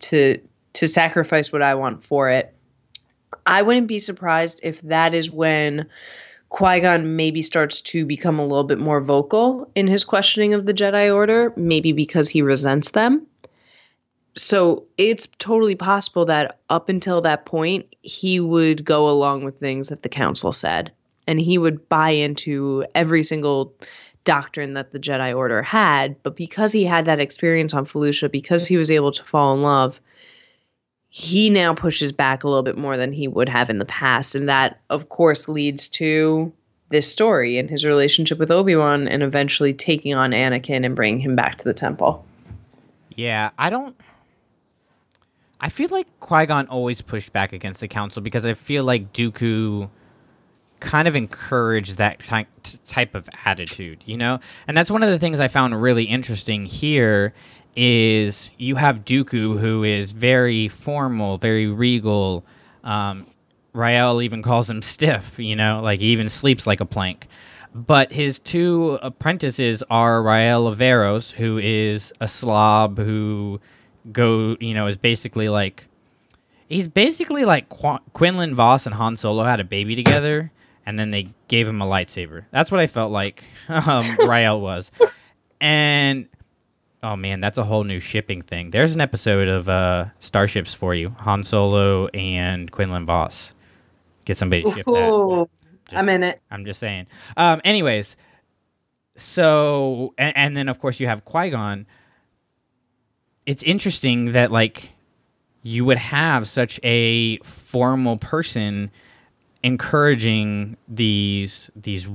to to sacrifice what I want for it. I wouldn't be surprised if that is when Qui Gon maybe starts to become a little bit more vocal in his questioning of the Jedi Order, maybe because he resents them. So it's totally possible that up until that point, he would go along with things that the Council said, and he would buy into every single doctrine that the Jedi Order had. But because he had that experience on Felucia, because he was able to fall in love, he now pushes back a little bit more than he would have in the past. And that, of course, leads to this story and his relationship with Obi Wan and eventually taking on Anakin and bringing him back to the temple. Yeah, I don't. I feel like Qui Gon always pushed back against the Council because I feel like Dooku kind of encouraged that ty- type of attitude, you know? And that's one of the things I found really interesting here is you have Dooku, who is very formal, very regal. Um, Rael even calls him stiff, you know, like he even sleeps like a plank. But his two apprentices are Rael Averross, who is a slob who go, you know, is basically like he's basically like Qu- Quinlan Vos and Han Solo had a baby together, and then they gave him a lightsaber. That's what I felt like [laughs] um, Rael was. And Oh man, that's a whole new shipping thing. There's an episode of uh, Starships for you, Han Solo and Quinlan Vos. Get somebody to ship that. Just, I'm in it. I'm just saying. Um, anyways, so and, and then of course you have Qui Gon. It's interesting that like you would have such a formal person encouraging these these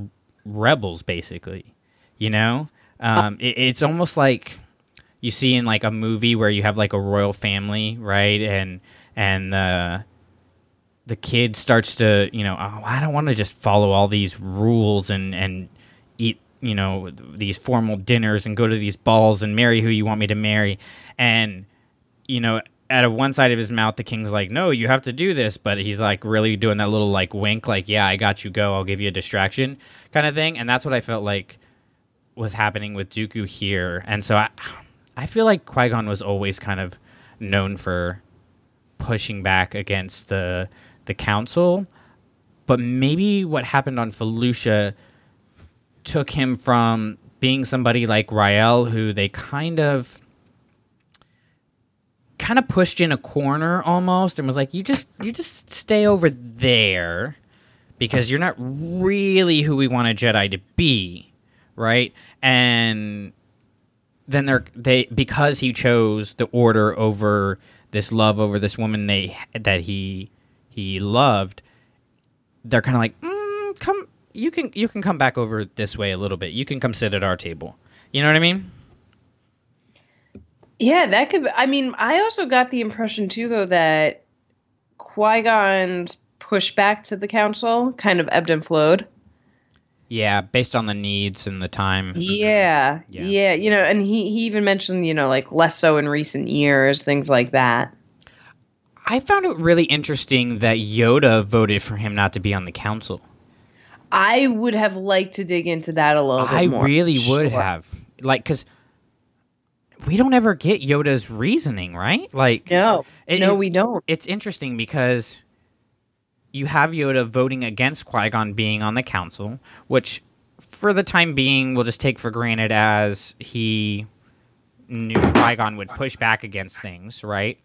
rebels, basically. You know, um, it, it's almost like you see in like a movie where you have like a royal family, right? And and the the kid starts to, you know, oh, I don't want to just follow all these rules and and eat, you know, these formal dinners and go to these balls and marry who you want me to marry. And you know, out of one side of his mouth the king's like, "No, you have to do this," but he's like really doing that little like wink like, "Yeah, I got you. Go. I'll give you a distraction." kind of thing. And that's what I felt like was happening with Dooku here. And so I I feel like Qui Gon was always kind of known for pushing back against the the council, but maybe what happened on Felucia took him from being somebody like Rael, who they kind of kind of pushed in a corner almost and was like you just you just stay over there because you're not really who we want a jedi to be right? And then they're they because he chose the order over this love over this woman they that he he loved they're kind of like mm, come you can you can come back over this way a little bit. You can come sit at our table. You know what i mean? Yeah that could i mean i also got the impression too though that qui-gon's pushback to the council kind of ebbed and flowed yeah, based on the needs and the time. Yeah, mm-hmm. yeah, yeah, You know, and he he even mentioned you know like less so in recent years, things like that. I found it really interesting that Yoda voted for him not to be on the council. I would have liked to dig into that a little I bit more. I really would have, like, because we don't ever get Yoda's reasoning, right? Like, no, it, no, we don't. It's interesting because you have Yoda voting against Qui Gon being on the council, which for the time being we'll just take for granted as he knew Qui Gon would push back against things, right?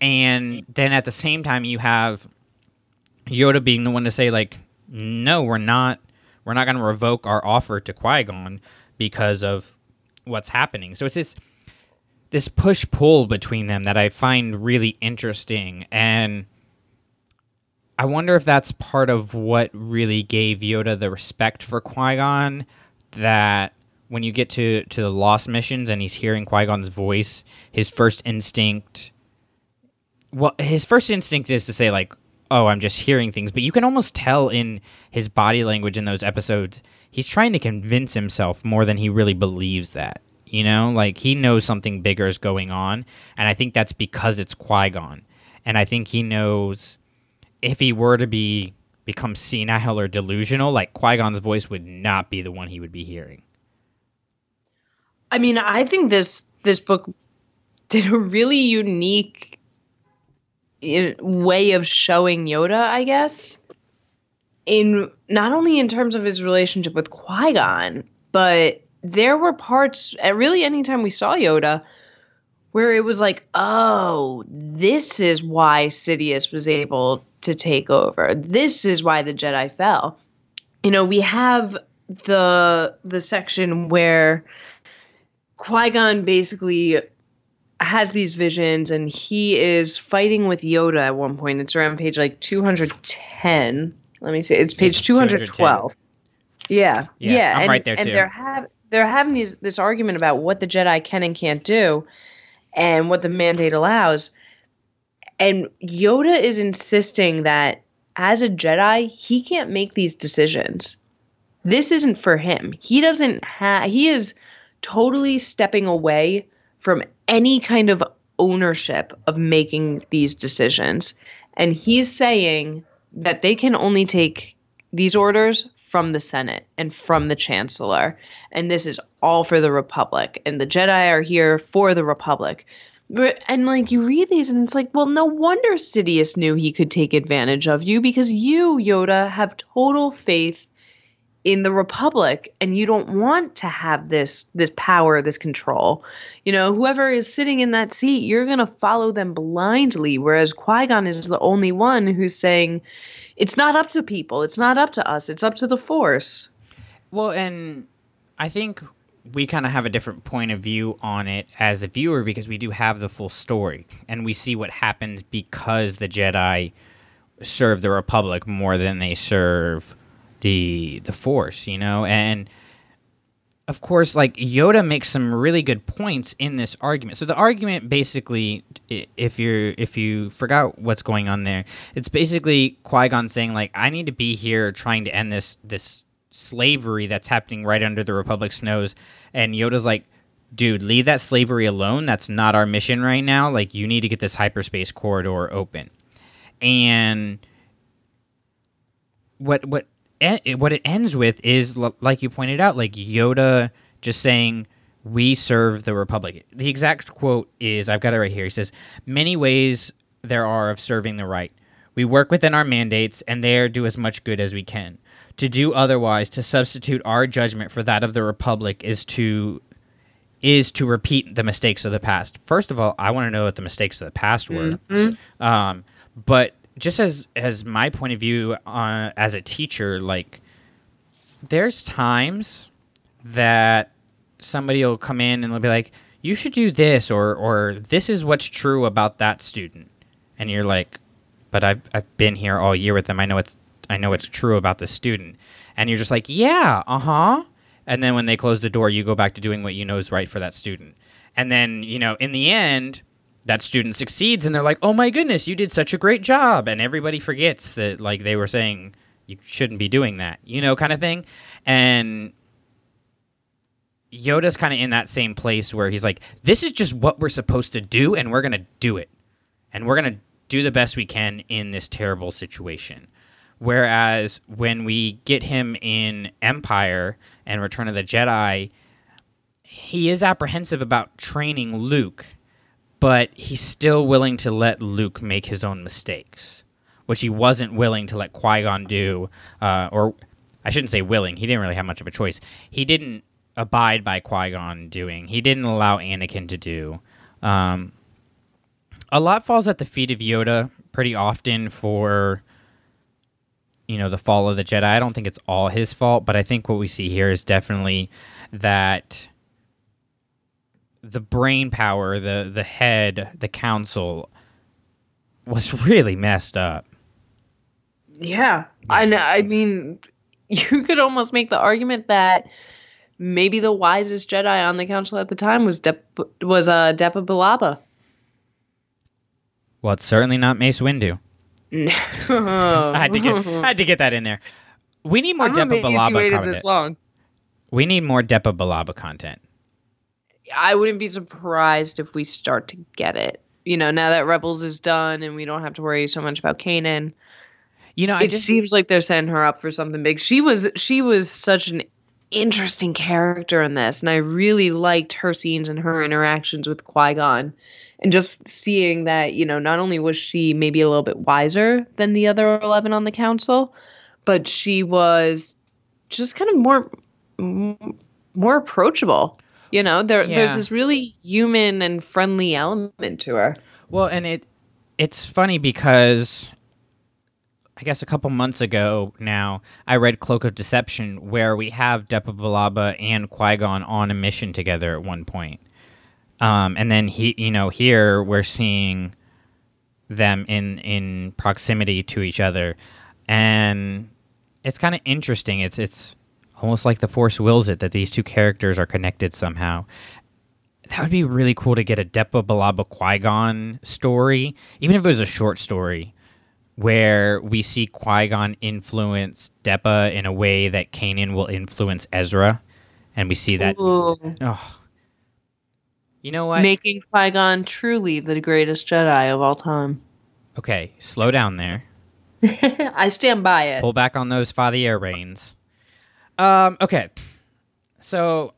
And then at the same time you have Yoda being the one to say like, no, we're not we're not going to revoke our offer to Qui Gon because of what's happening. So it's this this push pull between them that I find really interesting and I wonder if that's part of what really gave Yoda the respect for Qui Gon that when you get to, to the Lost missions and he's hearing Qui Gon's voice, his first instinct. Well, his first instinct is to say, like, oh, I'm just hearing things. But you can almost tell in his body language in those episodes, he's trying to convince himself more than he really believes that. You know, like he knows something bigger is going on. And I think that's because it's Qui Gon. And I think he knows if he were to be become senile or delusional, like Qui Gon's voice would not be the one he would be hearing. I mean, I think this this book did a really unique way of showing Yoda, I guess. In not only in terms of his relationship with Qui Gon, but there were parts at really any time we saw Yoda where it was like, oh, this is why Sidious was able to take over. This is why the Jedi fell. You know, we have the the section where Qui Gon basically has these visions, and he is fighting with Yoda at one point. It's around page like two hundred ten. Let me see. It's page two hundred twelve. Yeah, yeah, yeah, I'm and, right there and too. they're have they're having these, this argument about what the Jedi can and can't do, and what the mandate allows. And Yoda is insisting that as a Jedi, he can't make these decisions. This isn't for him. He doesn't have, he is totally stepping away from any kind of ownership of making these decisions. And he's saying that they can only take these orders from the Senate and from the Chancellor. And this is all for the Republic. And the Jedi are here for the Republic. And like you read these and it's like, well, no wonder Sidious knew he could take advantage of you because you, Yoda, have total faith in the Republic and you don't want to have this this power, this control. You know, whoever is sitting in that seat, you're gonna follow them blindly. Whereas Qui-Gon is the only one who's saying, It's not up to people, it's not up to us, it's up to the force. Well, and I think we kind of have a different point of view on it as the viewer because we do have the full story and we see what happens because the Jedi serve the Republic more than they serve the the Force, you know, and of course, like Yoda makes some really good points in this argument. So the argument basically, if you're if you forgot what's going on there, it's basically Qui Gon saying like, "I need to be here trying to end this this slavery that's happening right under the Republic's nose," and Yoda's like, "Dude, leave that slavery alone. That's not our mission right now. Like, you need to get this hyperspace corridor open." And what what what it ends with is like you pointed out like yoda just saying we serve the republic the exact quote is i've got it right here he says many ways there are of serving the right we work within our mandates and there do as much good as we can to do otherwise to substitute our judgment for that of the republic is to is to repeat the mistakes of the past first of all i want to know what the mistakes of the past were Mm-hmm. um, but just as as my point of view uh, as a teacher, like there's times that somebody will come in and they'll be like, "You should do this," or or this is what's true about that student, and you're like, "But I've I've been here all year with them. I know it's I know it's true about the student," and you're just like, "Yeah, uh huh." And then when they close the door, you go back to doing what you know is right for that student, and then you know in the end that student succeeds and they're like, "Oh my goodness, you did such a great job." And everybody forgets that like they were saying you shouldn't be doing that. You know, kind of thing. And Yoda's kind of in that same place where he's like, "This is just what we're supposed to do and we're going to do it. And we're going to do the best we can in this terrible situation." Whereas when we get him in Empire and Return of the Jedi, he is apprehensive about training Luke but he's still willing to let Luke make his own mistakes, which he wasn't willing to let Qui Gon do. Uh, or I shouldn't say willing; he didn't really have much of a choice. He didn't abide by Qui Gon doing. He didn't allow Anakin to do. Um, a lot falls at the feet of Yoda pretty often for you know the fall of the Jedi. I don't think it's all his fault, but I think what we see here is definitely that the brain power, the the head, the council was really messed up. Yeah. I know. I mean, [laughs] you could almost make the argument that maybe the wisest Jedi on the council at the time was Dep- was uh, Depa Billaba. Well, it's certainly not Mace Windu. [laughs] I had to get I had to get that in there. We need more Depa amazed you Billaba waited content. this long. We need more Depa Billaba content. I wouldn't be surprised if we start to get it. You know, now that Rebels is done and we don't have to worry so much about Kanan. You know, I it just seems like they're setting her up for something big. She was she was such an interesting character in this, and I really liked her scenes and her interactions with Qui Gon, and just seeing that you know not only was she maybe a little bit wiser than the other eleven on the council, but she was just kind of more more approachable. You know, there there's this really human and friendly element to her. Well, and it it's funny because I guess a couple months ago now I read Cloak of Deception where we have Depa Billaba and Qui Gon on a mission together at one point. Um, and then he, you know, here we're seeing them in in proximity to each other, and it's kind of interesting. It's it's almost like the Force wills it that these two characters are connected somehow. That would be really cool to get a Depa Billaba Qui Gon story, even if it was a short story, where we see Qui Gon influence Depa in a way that Kanan will influence Ezra, and we see that. Ooh. Oh, you know what? Making Qui Gon truly the greatest Jedi of all time. okay, slow down there. [laughs] I stand by it. Pull back on those Fathier reins. Um, okay. So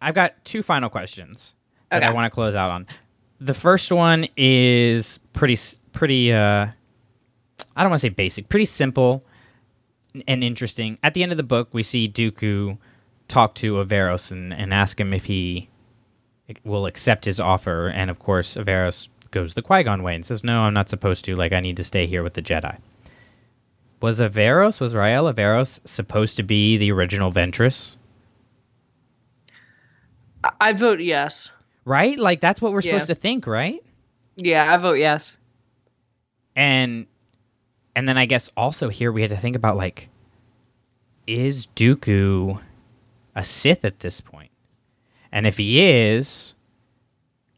I've got two final questions that I want to close out on. The first one is pretty pretty uh I don't want to say basic, pretty simple and interesting. At the end of the book, we see Dooku talk to Averross and, and ask him if he will accept his offer. And of course, Averross goes the Qui Gon way and says, No, I'm not supposed to. Like, I need to stay here with the Jedi. Was Averross, was Rael Averross supposed to be the original Ventress? I- I vote yes. Right? Like, that's what we're Yeah. supposed to think, right? Yeah, I vote yes. and and then I guess also here we had to think about like is Dooku a Sith at this point? And if he is,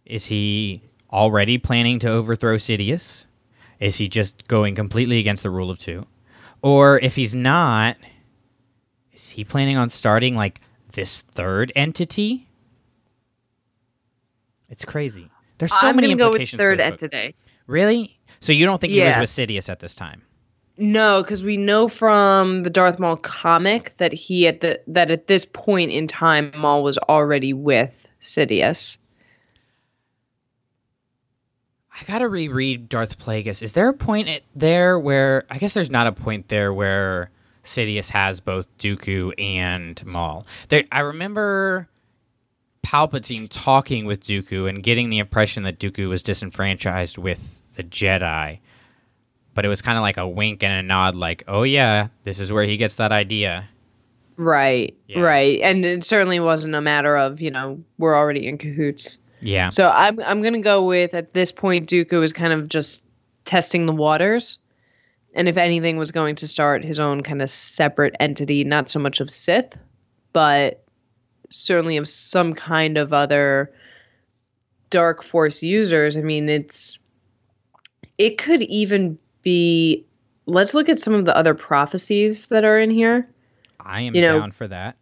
is he already planning to overthrow Sidious? Is he just going completely against the rule of two? Or if he's not, is he planning on starting like this third entity? It's crazy. There's so I'm many gonna go with implications. third entity. Really? So you don't think Yeah. he was with Sidious at this time? No, because we know from the Darth Maul comic that he at the that at this point in time Maul was already with Sidious. I gotta reread Darth Plagueis. Is there a point at, there where I guess there's not a point there where Sidious has both Dooku and Maul? There, I remember Palpatine talking with Dooku and getting the impression that Dooku was disenfranchised with the Jedi, but it was kind of like a wink and a nod, like, "Oh yeah, this is where he gets that idea." Right, Yeah. right, and it certainly wasn't a matter of you know we're already in cahoots. Yeah, So I'm I'm gonna go with at this point Dooku was kind of just testing the waters, and if anything was going to start his own kind of separate entity, not so much of Sith, but certainly of some kind of other dark force users. I mean, it's it could even be. Let's look at some of the other prophecies that are in here. I am you know- down for that.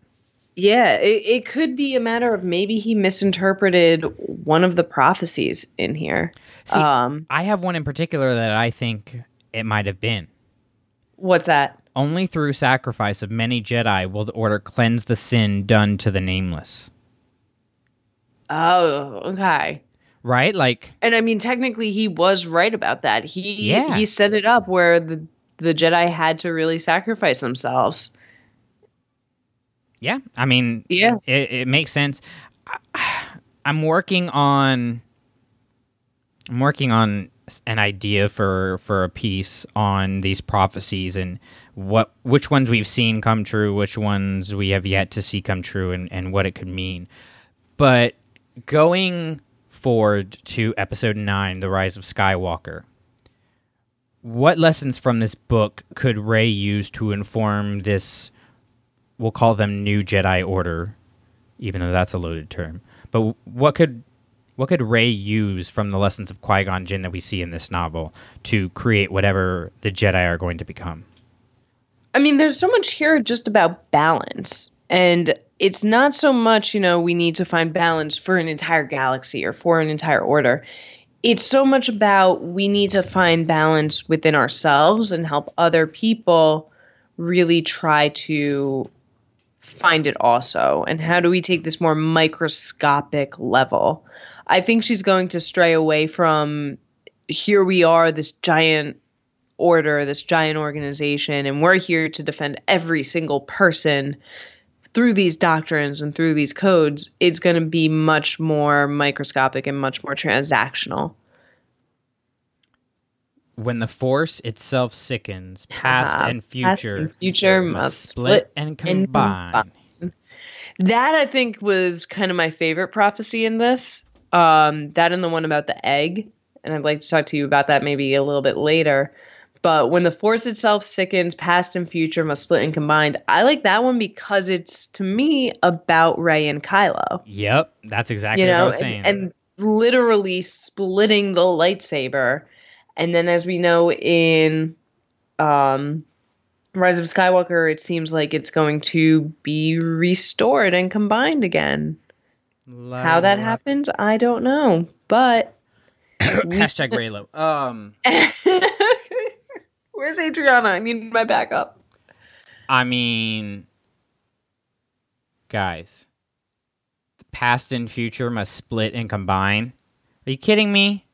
Yeah, it, it could be a matter of maybe he misinterpreted one of the prophecies in here. See, um, I have one in particular that I think it might have been. what's that? Only through sacrifice of many Jedi will the Order cleanse the sin done to the nameless. Oh, okay. Right? Like, And I mean, technically, he was right about that. He Yeah. he set it up where the the Jedi had to really sacrifice themselves. yeah, I mean, Yeah. it, it makes sense. I, I'm working on. I'm working on an idea for for a piece on these prophecies and what which ones we've seen come true, which ones we have yet to see come true, and and what it could mean. But going forward to episode 9, The Rise of Skywalker. What lessons from this book could Rey use to inform this we'll call them new Jedi Order, even though that's a loaded term. But what could what could Rey use from the lessons of Qui Gon Jinn that we see in this novel to create whatever the Jedi are going to become? I mean, there's so much here just about balance. And it's not so much, you know, we need to find balance for an entire galaxy or for an entire order. It's so much about we need to find balance within ourselves and help other people really try to find it also. And how do we take this more microscopic level? I think she's going to stray away from here we are, this giant order, this giant organization, and we're here to defend every single person through these doctrines and through these codes. It's going to be much more microscopic and much more transactional. When the force itself sickens, past Ah, and future, past and future must split and and combine. combine. That I think was kind of my favorite prophecy in this. Um, that and the one about the egg, and I'd like to talk to you about that maybe a little bit later. But when the force itself sickens, past and future must split and combine. I like that one because it's to me about Rey and Kylo. Yep, that's exactly You what I know, was saying. and, and literally splitting the lightsaber. And then, as we know in um, Rise of Skywalker, it seems like it's going to be restored and combined again. How that happens, I don't know. But [coughs] Hashtag Reylo. Um, [laughs] where's Adriana? I need my backup. I mean, guys, the past and future must split and combine. Are you kidding me?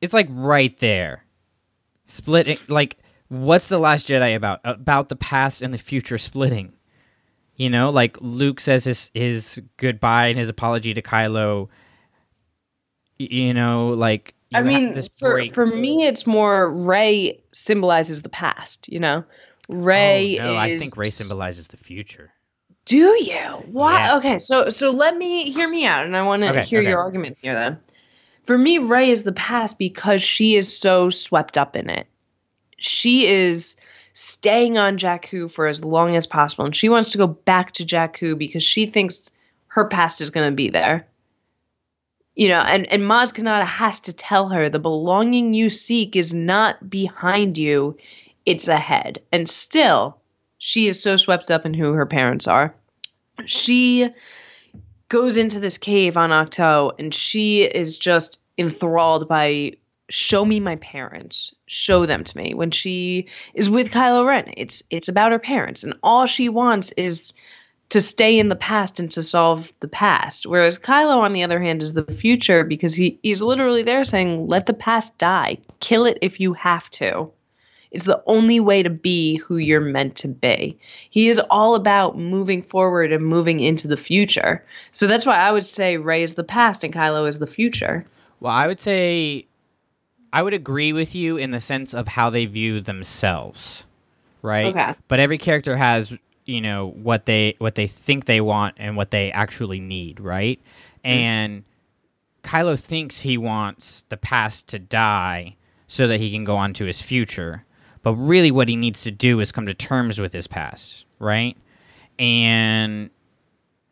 It's like right there. Split, it- like, what's The Last Jedi about? About the past and the future splitting. You know, like Luke says his, his goodbye and his apology to Kylo. You know, like, I mean, for for me, it's more Rey symbolizes the past. You know, Rey oh, no, is. I think Rey symbolizes the future. Do you? Why? Yeah. Okay, so so let me hear me out, and I want to Okay, hear okay. your argument here. Then, for me, Rey is the past because she is so swept up in it. She is staying on Jakku for as long as possible, and she wants to go back to Jakku because she thinks her past is going to be there. You know, and and Maz Kanata has to tell her the belonging you seek is not behind you, it's ahead. And still, she is so swept up in who her parents are. She goes into this cave on Ahch-To and she is just enthralled by show me my parents show them to me when she is with Kylo Ren it's it's about her parents and all she wants is to stay in the past and to solve the past whereas Kylo on the other hand is the future because he he's literally there saying let the past die kill it if you have to it's the only way to be who you're meant to be. He is all about moving forward and moving into the future. So that's why I would say Rey is the past and Kylo is the future. Well, I would say I would agree with you in the sense of how they view themselves, right? Okay. But every character has, you know, what they what they think they want and what they actually need, right? Mm-hmm. And Kylo thinks he wants the past to die so that he can go on to his future. But really what he needs to do is come to terms with his past, right? And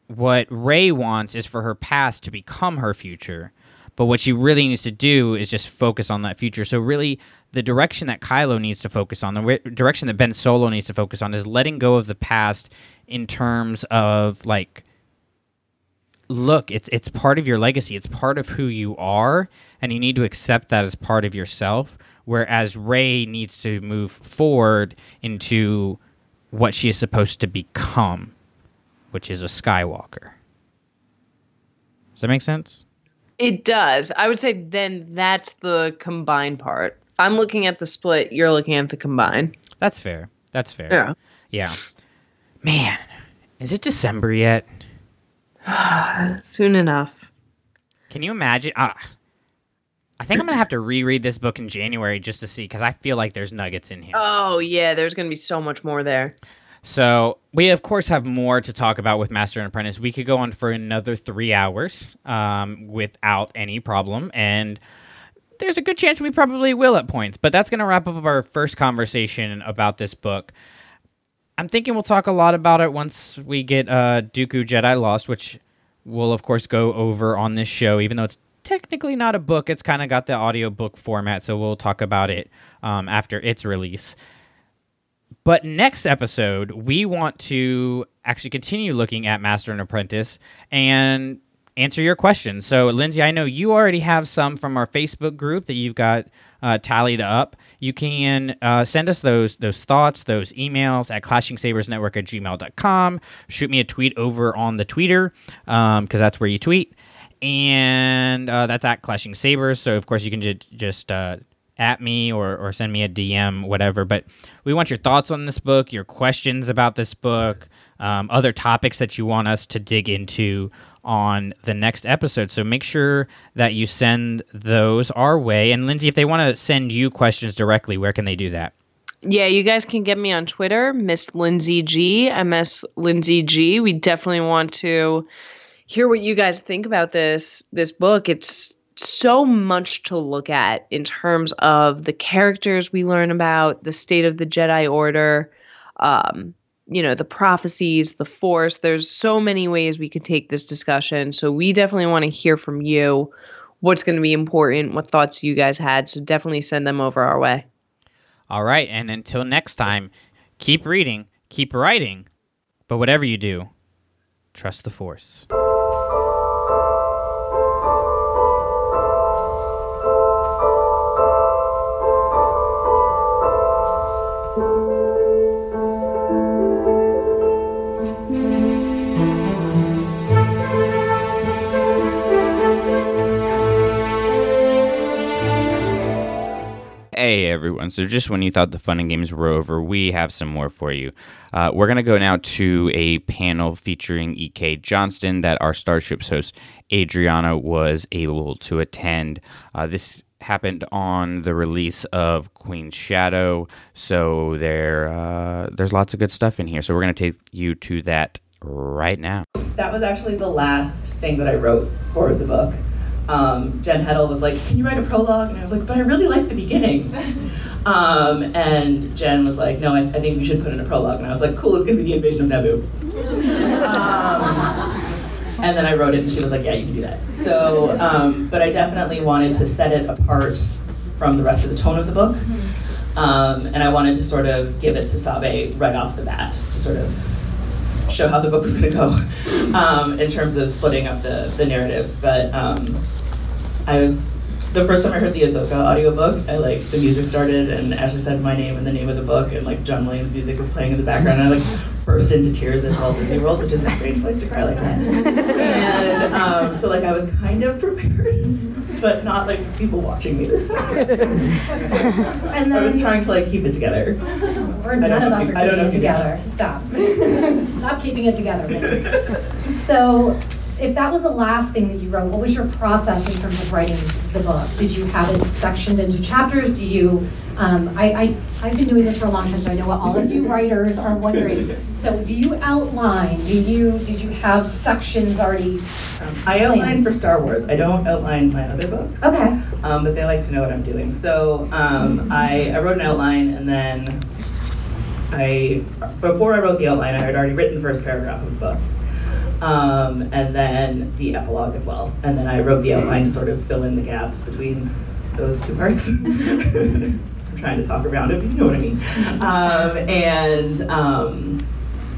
what Rey wants is for her past to become her future. But what she really needs to do is just focus on that future. So really, the direction that Kylo needs to focus on, the direction that Ben Solo needs to focus on, is letting go of the past in terms of like, look, it's it's part of your legacy. It's part of who you are, and you need to accept that as part of yourself. Whereas Rey needs to move forward into what she is supposed to become, which is a Skywalker. Does that make sense? It does. I would say then that's the combined part. I'm looking at the split, you're looking at the combine. That's fair. That's fair. Yeah. Yeah. Man, is it December yet? [sighs] Soon enough. Can you imagine? Uh, I think I'm gonna have to reread this book in January just to see because I feel like there's nuggets in here. Oh yeah, there's gonna be so much more there. So we of course have more to talk about with Master and Apprentice. We could go on for another three hours um, without any problem, and there's a good chance we probably will at points. But that's going to wrap up our first conversation about this book. I'm thinking we'll talk a lot about it once we get uh, Dooku Jedi Lost, which we'll of course go over on this show, even though it's technically not a book. It's kind of got the audiobook format, so we'll talk about it um, after its release. But next episode, we want to actually continue looking at Master and Apprentice and answer your questions. So, Lindsay, I know you already have some from our Facebook group that you've got uh, tallied up. You can uh, send us those those thoughts, those emails at clashingsabersnetwork at gmail.com. Shoot me a tweet over on the Twitter because um, that's where you tweet. And uh, that's at Clashing Sabers. So, of course, you can j- just uh, at me or, or send me a DM, whatever. But we want your thoughts on this book, your questions about this book, um, other topics that you want us to dig into on the next episode. So make sure that you send those our way. And Lindsay, if they want to send you questions directly, where can they do that? Yeah, you guys can get me on Twitter, Miss Lindsay G, MS Lindsay G. We definitely want to hear what you guys think about this this book. It's so much to look at in terms of the characters we learn about, the state of the Jedi Order, um, you know, the prophecies, the Force. There's so many ways we could take this discussion. So we definitely want to hear from you what's going to be important, what thoughts you guys had. So definitely send them over our way. All right. And until next time, keep reading, keep writing, but whatever you do, trust the Force. Everyone. So, just when you thought the fun and games were over, we have some more for you. Uh, we're going to go now to a panel featuring E.K. Johnston that our Starships host Adriana was able to attend. Uh, this happened on the release of Queen's Shadow, so there uh, there's lots of good stuff in here. So, we're going to take you to that right now. That was actually the last thing that I wrote for the book um, Jen Heddle was like, "Can you write a prologue?" And I was like, "But I really like the beginning." [laughs] Um, and Jen was like, "No, I, I, think we should put in a prologue." And I was like, "Cool, it's gonna be the invasion of Naboo." [laughs] um, and then I wrote it, and she was like, "Yeah, you can do that." So, um, but I definitely wanted to set it apart from the rest of the tone of the book, um, and I wanted to sort of give it to Sabe right off the bat to sort of show how the book was going to go [laughs] um, in terms of splitting up the, the narratives. But um, I was the first time I heard the Ahsoka audiobook, I like the music started and Ashley said my name and the name of the book and like John Williams music was playing in the background and I like burst into tears at Walt Disney World, which is a strange place to cry like that. [laughs] And um, so like I was kind of prepared, but not like people watching me this time. and then, I was trying to like keep it together. We're none of us are keeping it together. Stop. Stop keeping it together. [laughs] So if that was the last thing that you wrote, what was your process in terms of writing the book? Did you have it sectioned into chapters? Do you, um, I, I, I've been doing this for a long time, so I know what all of you [laughs] writers are wondering. So do you outline, do you, did you have sections already? Um, I outline for Star Wars. I don't outline my other books. Okay. Um, but they like to know what I'm doing. So um, I, I wrote an outline and then I, before I wrote the outline, I had already written the first paragraph of the book um, and then the epilogue as well. And then I wrote the outline to sort of fill in the gaps between those two parts. [laughs] I'm trying to talk around it, but you know what I mean. Um, and um,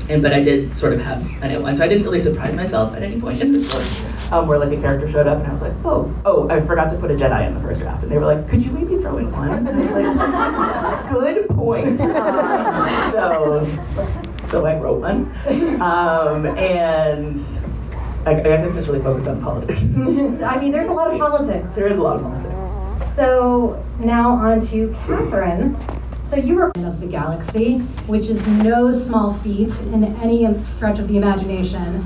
and but I did sort of have an outline, so I didn't really surprise myself at any point in this book, um, where like a character showed up and I was like, oh, oh, I forgot to put a Jedi in the first draft, and they were like, could you maybe throw in one? And I was like, [laughs] good point. [laughs] Um, so so I wrote one. Um, and I, I guess I'm just really focused on politics. [laughs] I mean, there's a lot of politics. There is a lot of politics. So now on to Catherine. So you were of the galaxy, which is no small feat in any stretch of the imagination.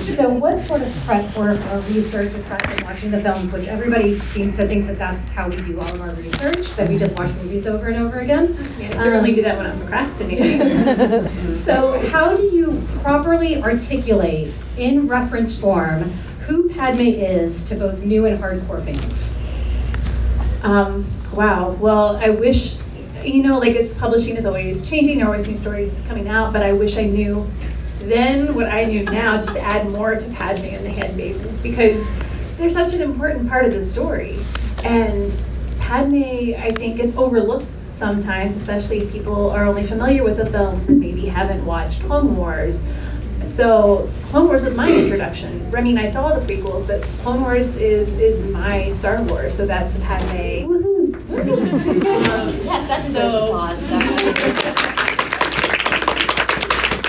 So what sort of prep work or research aside from watching the films, which everybody seems to think that that's how we do all of our research, that we just watch movies over and over again? Yeah, I certainly um, do that when I'm procrastinating. [laughs] so how do you properly articulate in reference form who Padme is to both new and hardcore fans? Um, wow. Well, I wish you know, like it's publishing is always changing, there are always new stories coming out, but I wish I knew then what I knew now just to add more to Padme and the Handmaidens because they're such an important part of the story. And Padme, I think, gets overlooked sometimes, especially if people are only familiar with the films and maybe haven't watched Clone Wars. So Clone Wars was my introduction. I mean, I saw the prequels, but Clone Wars is is my Star Wars. So that's the Padme. um, yes, that deserves so, applause.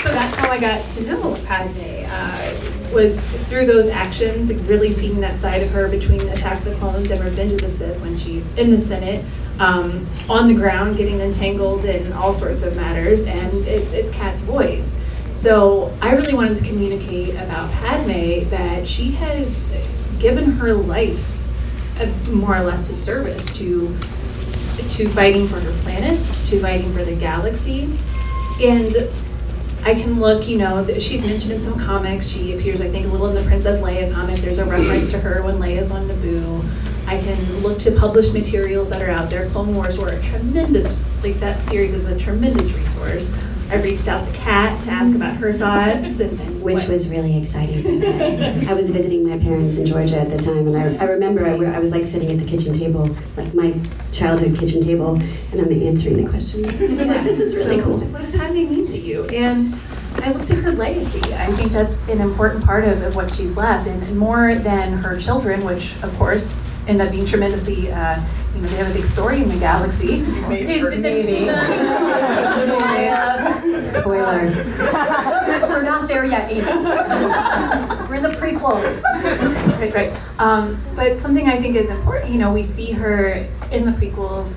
so that's how I got to know Padme. Uh, was through those actions, really seeing that side of her between Attack of the Clones and Revenge of the Sith when she's in the Senate, um, on the ground, getting entangled in all sorts of matters, and it's, it's Kat's voice. So I really wanted to communicate about Padme that she has given her life uh, more or less to service to to fighting for her planet, to fighting for the galaxy, and I can look, you know, she's mentioned in some comics. She appears, I think, a little in the Princess Leia comics. There's a reference to her when Leia's on Naboo. I can look to published materials that are out there. Clone Wars were a tremendous, like that series is a tremendous resource. I reached out to Kat to ask about her thoughts, and, and which what. was really exciting. I was visiting my parents in Georgia at the time, and I, I remember I, I, was like sitting at the kitchen table, like my childhood kitchen table, and I'm answering the questions. I was like, this is really cool. What does Padme mean to you? And I looked at her legacy. I think that's an important part of, of what she's left, and more than her children, which of course end up being tremendously. Uh, you know, they have a big story in the galaxy. Maybe. Maybe. Spoiler. We're not there yet, Amy. We're in the prequel. Right, right. Um, but something I think is important, you know, we see her in the prequels,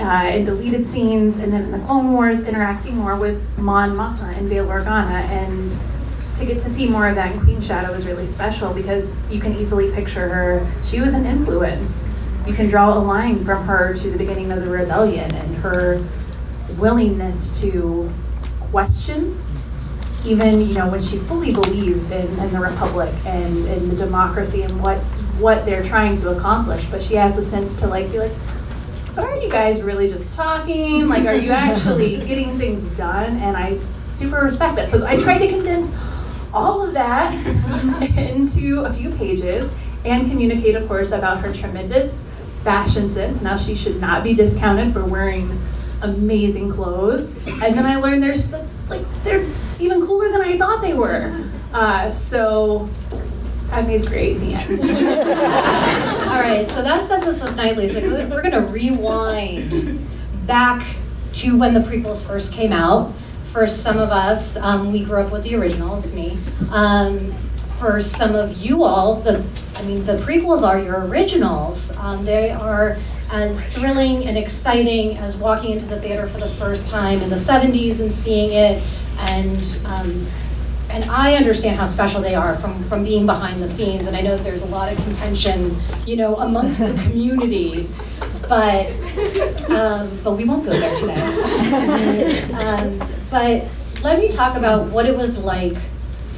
uh, in deleted scenes, and then in the Clone Wars, interacting more with Mon Mothma and Bail Organa, and to get to see more of that in Queen Shadow is really special because you can easily picture her. She was an influence. You can draw a line from her to the beginning of the rebellion and her willingness to question even you know when she fully believes in, in the republic and in the democracy and what what they're trying to accomplish but she has the sense to like be like but are you guys really just talking like are you [laughs] actually getting things done and i super respect that so i tried to condense all of that [laughs] into a few pages and communicate of course about her tremendous fashion sense now she should not be discounted for wearing amazing clothes. And then I learned there's like they're even cooler than I thought they were. Uh, so Padme's great in the end. [laughs] All right, so that sets us up nicely. So we're gonna rewind back to when the prequels first came out. For some of us, um, we grew up with the originals, me. Um, for some of you all, the I mean, the prequels are your originals. Um, they are as thrilling and exciting as walking into the theater for the first time in the 70s and seeing it and um, and I understand how special they are from, from being behind the scenes, and I know there's a lot of contention, you know, amongst the community, but um, but we won't go there today. [laughs] um, but let me talk about what it was like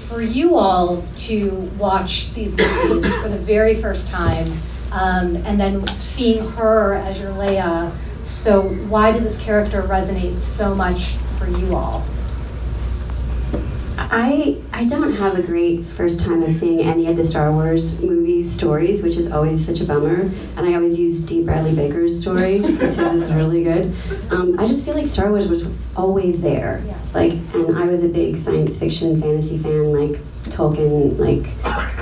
for you all to watch these movies for the very first time um, and then seeing her as your Leia. So why did this character resonate so much for you all? I I don't have a great first time of seeing any of the Star Wars movies stories, which is always such a bummer. And I always use Dee Bradley Baker's story because his is really good. Um, I just feel like Star Wars was always there. Yeah. Like, and I was a big science fiction fantasy fan. Like Tolkien, like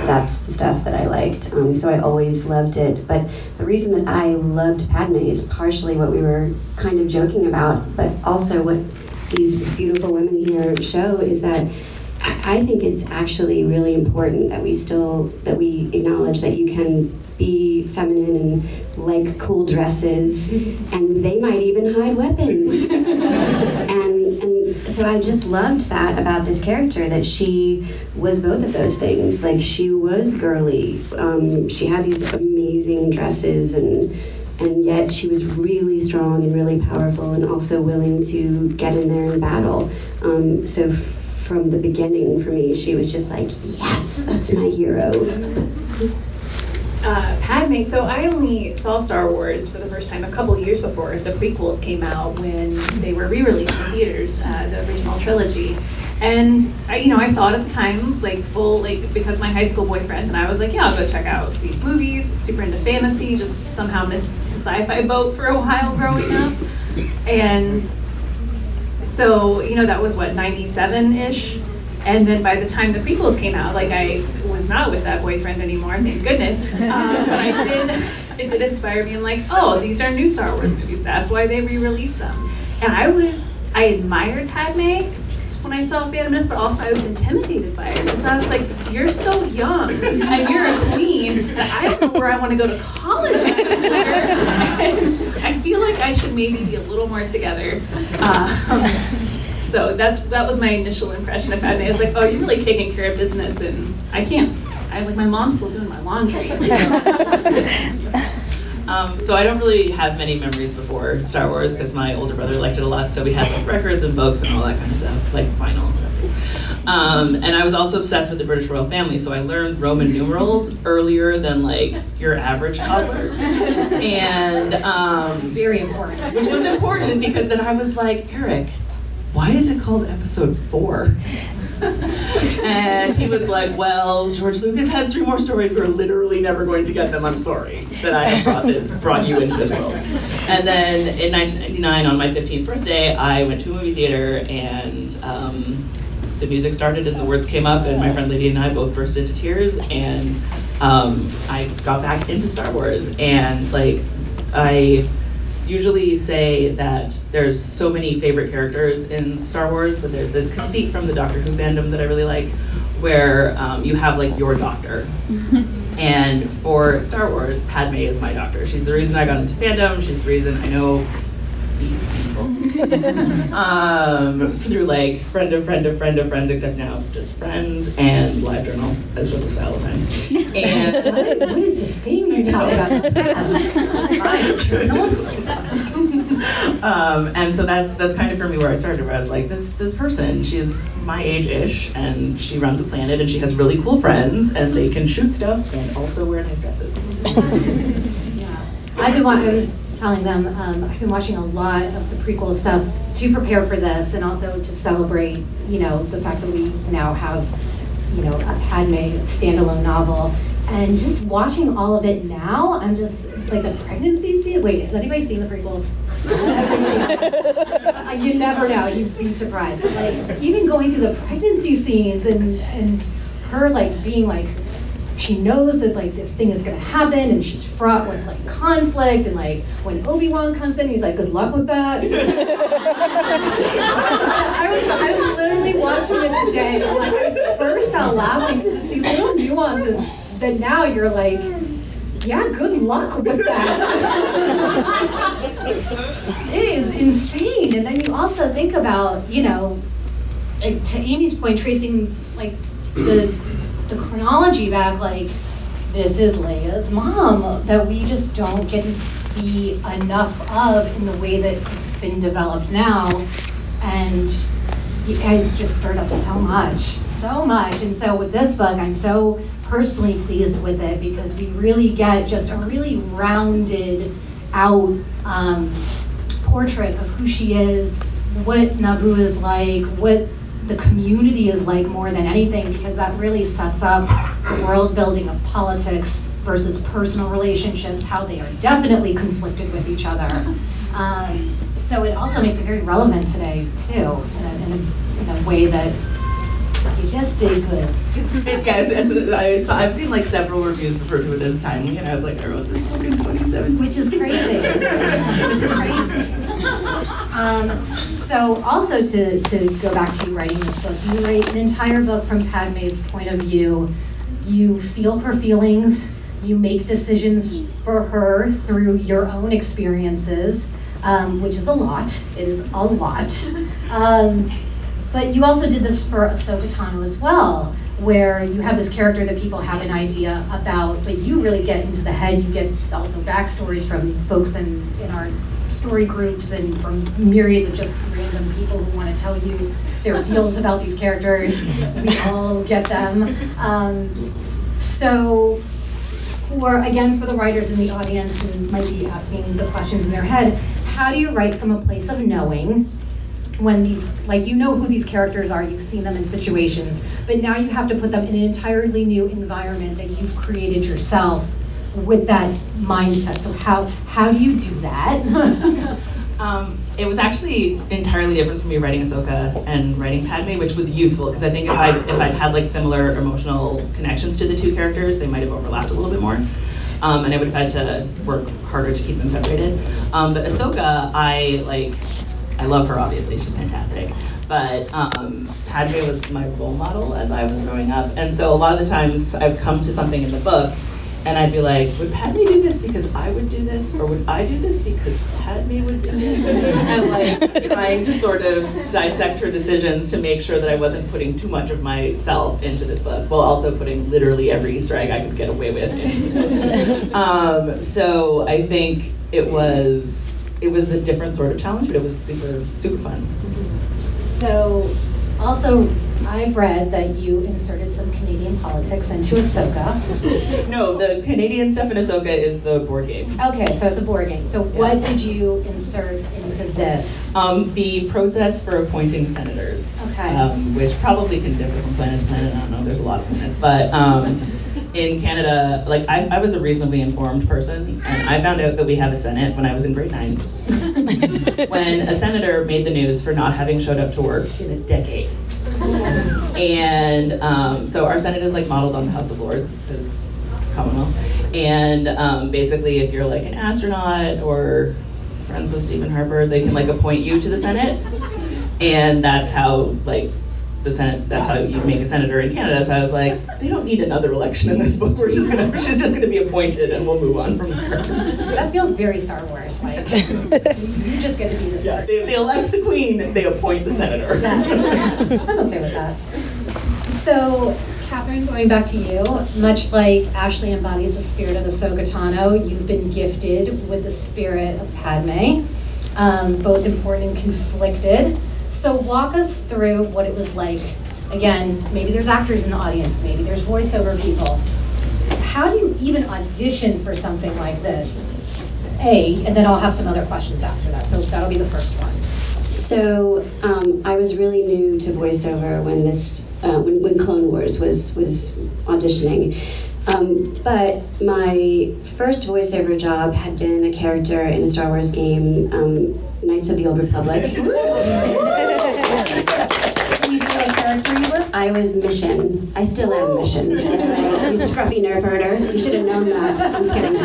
that's the stuff that I liked. Um, so I always loved it. But the reason that I loved Padme is partially what we were kind of joking about, but also what these beautiful women here show is that I think it's actually really important that we still that we acknowledge that you can be feminine and like cool dresses, [laughs] and they might even hide weapons. [laughs] and, and so I just loved that about this character that she was both of those things. Like she was girly. Um, she had these amazing dresses and and yet she was really strong and really powerful and also willing to get in there and battle. Um, so f- from the beginning for me, she was just like, yes, that's my hero. uh, Padme. So I only saw Star Wars for the first time a couple years before the prequels came out when they were re-released in theaters, uh, the original trilogy. And I, you know, I saw it at the time, like full, like because my high school boyfriend and I was like, yeah, I'll go check out these movies. Super into fantasy, just somehow missed the sci-fi boat for a while growing up, and so you know that was what 97 ish and then by the time the prequels came out, like I was not with that boyfriend anymore, thank goodness. [laughs] Um, but I did, it did inspire me. I'm like, oh, these are new Star Wars movies. That's why they re-released them. And I was, I admired Padme when I saw Phantom Menace, but also I was intimidated by her because I was like, you're so young and you're a queen, and I don't know where I want to go to college. I feel like I should maybe be a little more together. Uh, so that's that was my initial impression of Padme. I was like, oh, you're really taking care of business, and I can't. I like my mom's still doing my laundry. So. [laughs] Um, so I don't really have many memories before Star Wars because my older brother liked it a lot. So we had like records and books and all that kind of stuff, like vinyl. Um, and I was also obsessed with the British royal family, so I learned Roman numerals earlier than like your average toddler. and um, very important. Which was important because then I was like, Eric, why is it called Episode Four? And he was like, Well, George Lucas has three more stories. We're literally never going to get them. I'm sorry that I have brought, it, brought you into this world. And then in 1999, on my 15th birthday, I went to a movie theater and um, the music started and the words came up, and my friend Lydia and I both burst into tears. And um, I got back into Star Wars. And like, I usually say that there's so many favorite characters in Star Wars, but there's this conceit from the Doctor Who fandom that I really like, where um, you have like your doctor. [laughs] and for Star Wars, Padme is my doctor. She's the reason I got into fandom. She's the reason I know [laughs] um, through like friend of friend of friend of friends, except now just friends and live journal. It's just a style of time. [laughs] And what, is, what is this thing you're talking about? [laughs] live journals. um, and so that's that's kind of for me where I started. Where I was like, this this person, she's my age-ish, and she runs a planet, and she has really cool friends, and they can shoot stuff and also wear nice dresses. yeah, I've been. I was telling them um, I've been watching a lot of the prequel stuff to prepare for this, and also to celebrate, you know, the fact that we now have, you know, a Padme standalone novel, and just watching all of it now, I'm just like the pregnancy scene. Wait, has anybody seen the prequels? [laughs] you never know. You'd be surprised. But like even going through the pregnancy scenes and and her like being like she knows that like this thing is gonna happen and she's fraught with like conflict and like when Obi-Wan comes in he's like good luck with that. [laughs] I was I was literally watching it today and like I burst out laughing because it's these little nuances that now you're like yeah, good luck with that. [laughs] it is insane. And then you also think about, you know, to Amy's point, tracing like the the chronology back, like this is Leia's mom that we just don't get to see enough of in the way that it's been developed now, and it's just stirred up so much, so much. And so with this book, I'm so personally pleased with it because we really get just a really rounded out um, portrait of who she is, what Naboo is like, what the community is like more than anything because that really sets up the world building of politics versus personal relationships, how they are definitely conflicted with each other. Um, so it also makes it very relevant today too, in a, in a, in a way that you just did good. it, I saw, I've seen like several reviews refer to it as timely, and I was like, I wrote this book in 2017. Which is crazy. [laughs] Which is crazy. Um, so also to, to go back to you writing this book, you write an entire book from Padme's point of view. You feel her feelings. You make decisions for her through your own experiences, um, which is a lot. It is a lot. [laughs] Um, but you also did this for Ahsoka Tano as well, where you have this character that people have an idea about, but you really get into the head. You get also backstories from folks in, in our story groups and from myriads of just random people who want to tell you their feels about these characters. We all get them. Um, so, for again, for the writers in the audience and might be asking the questions in their head, how do you write from a place of knowing? When these like you know who these characters are you've seen them in situations but now you have to put them in an entirely new environment that you've created yourself with that mindset so how how do you do that [laughs] um, it was actually entirely different for me writing Ahsoka and writing Padme, which was useful because I think if I if I'd had like similar emotional connections to the two characters, they might have overlapped a little bit more. Um, and I would have had to work harder to keep them separated. Um, but Ahsoka, I like I love her, obviously, she's fantastic. But um, Padme was my role model as I was growing up. And so a lot of the times I'd come to something in the book and I'd be like, would Padme do this because I would do this? Or would I do this because Padme would do it? [laughs] and like trying to sort of dissect her decisions to make sure that I wasn't putting too much of myself into this book while also putting literally every Easter egg I could get away with into this book. [laughs] Um, so I think it was it was a different sort of challenge, but it was super super fun. So, also, I've read that you inserted some Canadian politics into Ahsoka. [laughs] no, the Canadian stuff in Ahsoka is the board game. Okay, so it's a board game. So, yeah. what did you insert into this? Um, the process for appointing senators. Okay. Um, which probably can differ from planet to planet. I don't know. There's a lot of planets, but. Um, in Canada, like I, I was a reasonably informed person, and I found out that we have a Senate when I was in grade nine. [laughs] when a senator made the news for not having showed up to work in a decade. and um, so our Senate is like modeled on the House of Lords because Commonwealth. And um, basically, if you're like an astronaut or friends with Stephen Harper, they can like appoint you to the Senate. And that's how like the Senate. That's how you make a senator in Canada. So I was like, they don't need another election in this book. We're just gonna, she's just gonna be appointed, and we'll move on from there. That feels very Star Wars. Like you just get to be the yeah, they, they, elect the queen, they appoint the senator. Yeah. I'm okay with that. So. Catherine, going back to you, much like Ashley embodies the spirit of Ahsoka Tano, you've been gifted with the spirit of Padme, um, both important and conflicted. So walk us through what it was like. Again, maybe there's actors in the audience, maybe there's voiceover people. How do you even audition for something like this? A, and then I'll have some other questions after that. So that'll be the first one. So um, I was really new to voiceover when this uh, when, when Clone Wars was was auditioning. Um, but my first voiceover job had been a character in a Star Wars game, um, Knights of the Old Republic. [laughs] I was Mission. I still am Mission. Anyway, you scruffy nerf herder. You should have known that. I'm just kidding.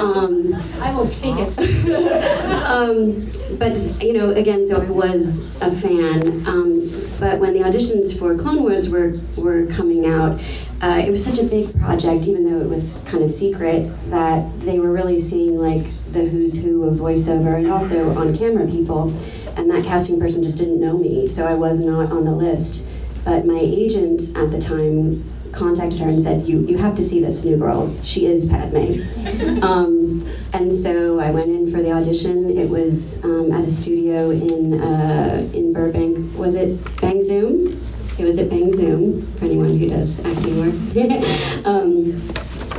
Um, I will take it. [laughs] um, but you know, again, so I was a fan. Um, but when the auditions for Clone Wars were were coming out, uh, it was such a big project, even though it was kind of secret, that they were really seeing like the who's who of voiceover and also on camera people. And that casting person just didn't know me, so I was not on the list. But my agent at the time contacted her and said, "You you have to see this new girl. She is Padme." [laughs] um, and so I went in for the audition. It was um, at a studio in uh, in Burbank. Was it Bang Zoom? It was at Bang Zoom for anyone who does acting work. [laughs] um,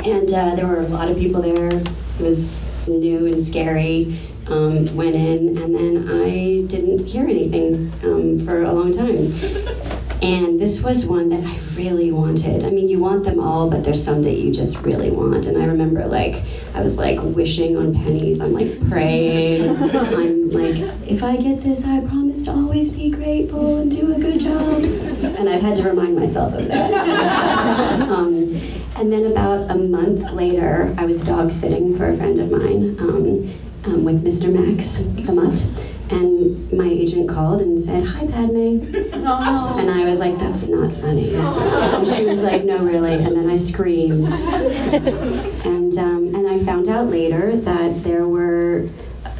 and uh, there were a lot of people there. It was new and scary. Um, went in, and then I didn't hear anything um, for a long time. [laughs] And this was one that I really wanted. I mean, you want them all, but there's some that you just really want. And I remember, like, I was like wishing on pennies. I'm like praying. I'm like, if I get this, I promise to always be grateful and do a good job. And I've had to remind myself of that. [laughs] um, and then about a month later, I was dog sitting for a friend of mine um, um, with Mr. Max, the mutt. And my agent called and said, Hi, Padme. Oh. And I was like, That's not funny. And she was like, No, really. And then I screamed. And and um, and I found out later that there were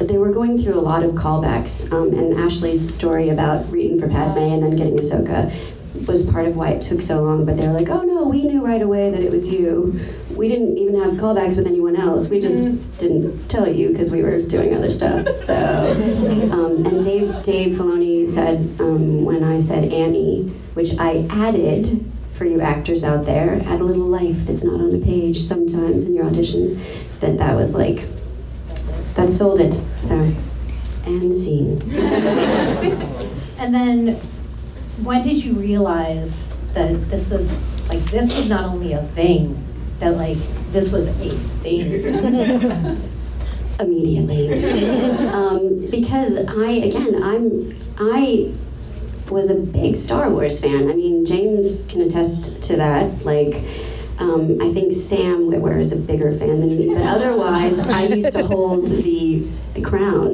they were going through a lot of callbacks. Um, and Ashley's story about reading for Padme and then getting Ahsoka was part of why it took so long. But they were like, oh no, we knew right away that it was you. We didn't even have callbacks with anyone else. We just mm-hmm. didn't tell you because we were doing other stuff. So, [laughs] um, and Dave Dave Filoni said um, when I said Annie, which I added for you actors out there, add a little life that's not on the page sometimes in your auditions. That that was like that sold it. So, and scene. [laughs] and then, when did you realize that this was like this was not only a thing, that like this was a thing? [laughs] Immediately, [laughs] um, because I again I'm I was a big Star Wars fan. I mean, James can attest to that. Like um, I think Sam Witwer is a bigger fan than me, but otherwise, I used to hold the, the crown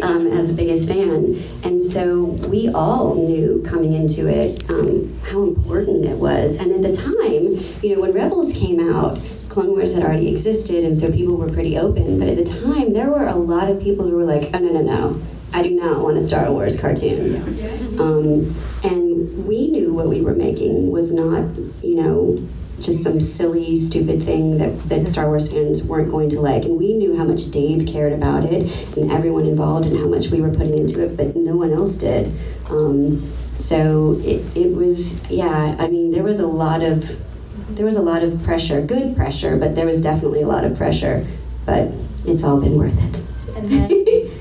um, as biggest fan. And so we all knew coming into it um, how important it was. And at the time, you know, when Rebels came out, Clone Wars had already existed, and so people were pretty open. But at the time, there were a lot of people who were like, oh, no, no, no. I do not want a Star Wars cartoon. Um, and we knew what we were making was not, you know, just some silly, stupid thing that, that Star Wars fans weren't going to like. And we knew how much Dave cared about it and everyone involved and how much we were putting into it, but no one else did. Um, so it, it was, yeah, I mean, there was a lot of there was a lot of pressure, good pressure, but there was definitely a lot of pressure. But it's all been worth it. And then,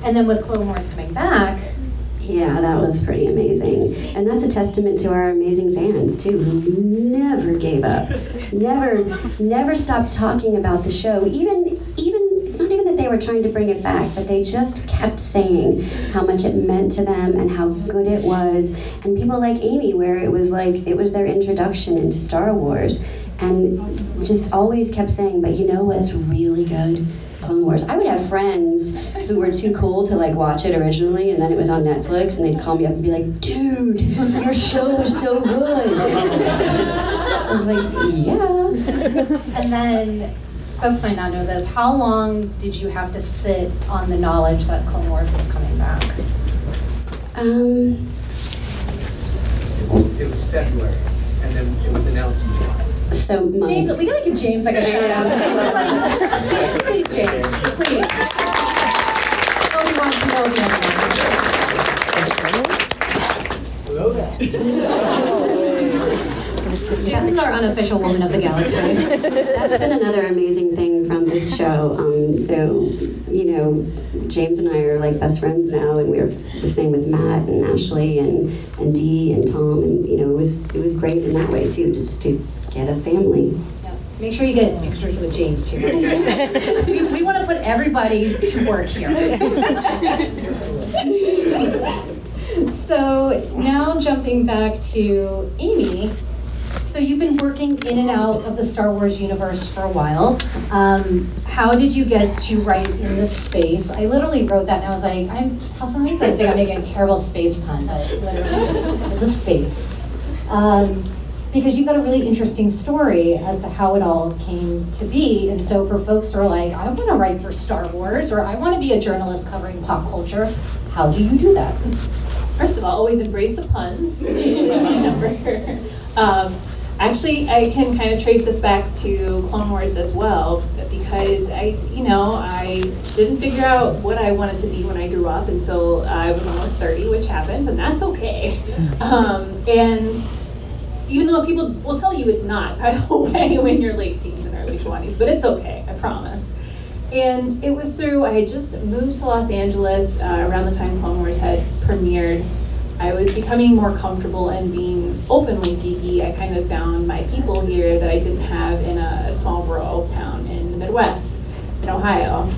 and then with Clone Wars coming back, yeah, that was pretty amazing. And that's a testament to our amazing fans, too, who never gave up. Never, never stopped talking about the show. Even, even, it's not even that they were trying to bring it back, but they just kept saying how much it meant to them and how good it was. And people like Amy, where it was like, it was their introduction into Star Wars. And just always kept saying, but you know what's really good? Clone Wars. I would have friends who were too cool to like watch it originally, and then it was on Netflix, and they'd call me up and be like, "Dude, your show was so good." [laughs] I was like, "Yeah." And then folks might not know this. How long did you have to sit on the knowledge that Clone Wars was coming back? Um. It was February, and then it was announced in July. So much. James, we gotta give James like a shout out. [laughs] James, please, James, please. Obi-Wan Kenobi, Hello there. James is our unofficial woman of the galaxy. That's been another amazing thing from this show. Um, so, you know, James and I are like best friends now, and we are the same with Matt and Ashley and and Dee and Tom, and you know, it was it was great in that way too, just to get a family. Make sure you get pictures with James too. [laughs] we, we want to put everybody to work here. [laughs] so now jumping back to Amy. So you've been working in and out of the Star Wars universe for a while. Um, how did you get to write in this space? I literally wrote that and I was like, I'm, how somebody's gonna think I'm making a terrible space pun, but literally it's, it's a space. Um, because you've got a really interesting story as to how it all came to be. And so for folks who are like, I want to write for Star Wars or I want to be a journalist covering pop culture, how do you do that? First of all, always embrace the puns. my [laughs] number. Um, actually, I can kind of trace this back to Clone Wars as well, because I, you know, I didn't figure out what I wanted to be when I grew up until I was almost 30, which happens, and that's okay. [laughs] Um, and even though people will tell you it's not, by the [laughs] way, when you're late teens and early 20s, but it's okay, I promise. And it was through, I had just moved to Los Angeles uh, around the time Clone Wars had premiered. I was becoming more comfortable and being openly geeky. I kind of found my people here that I didn't have in a, a small rural town in the Midwest, in Ohio.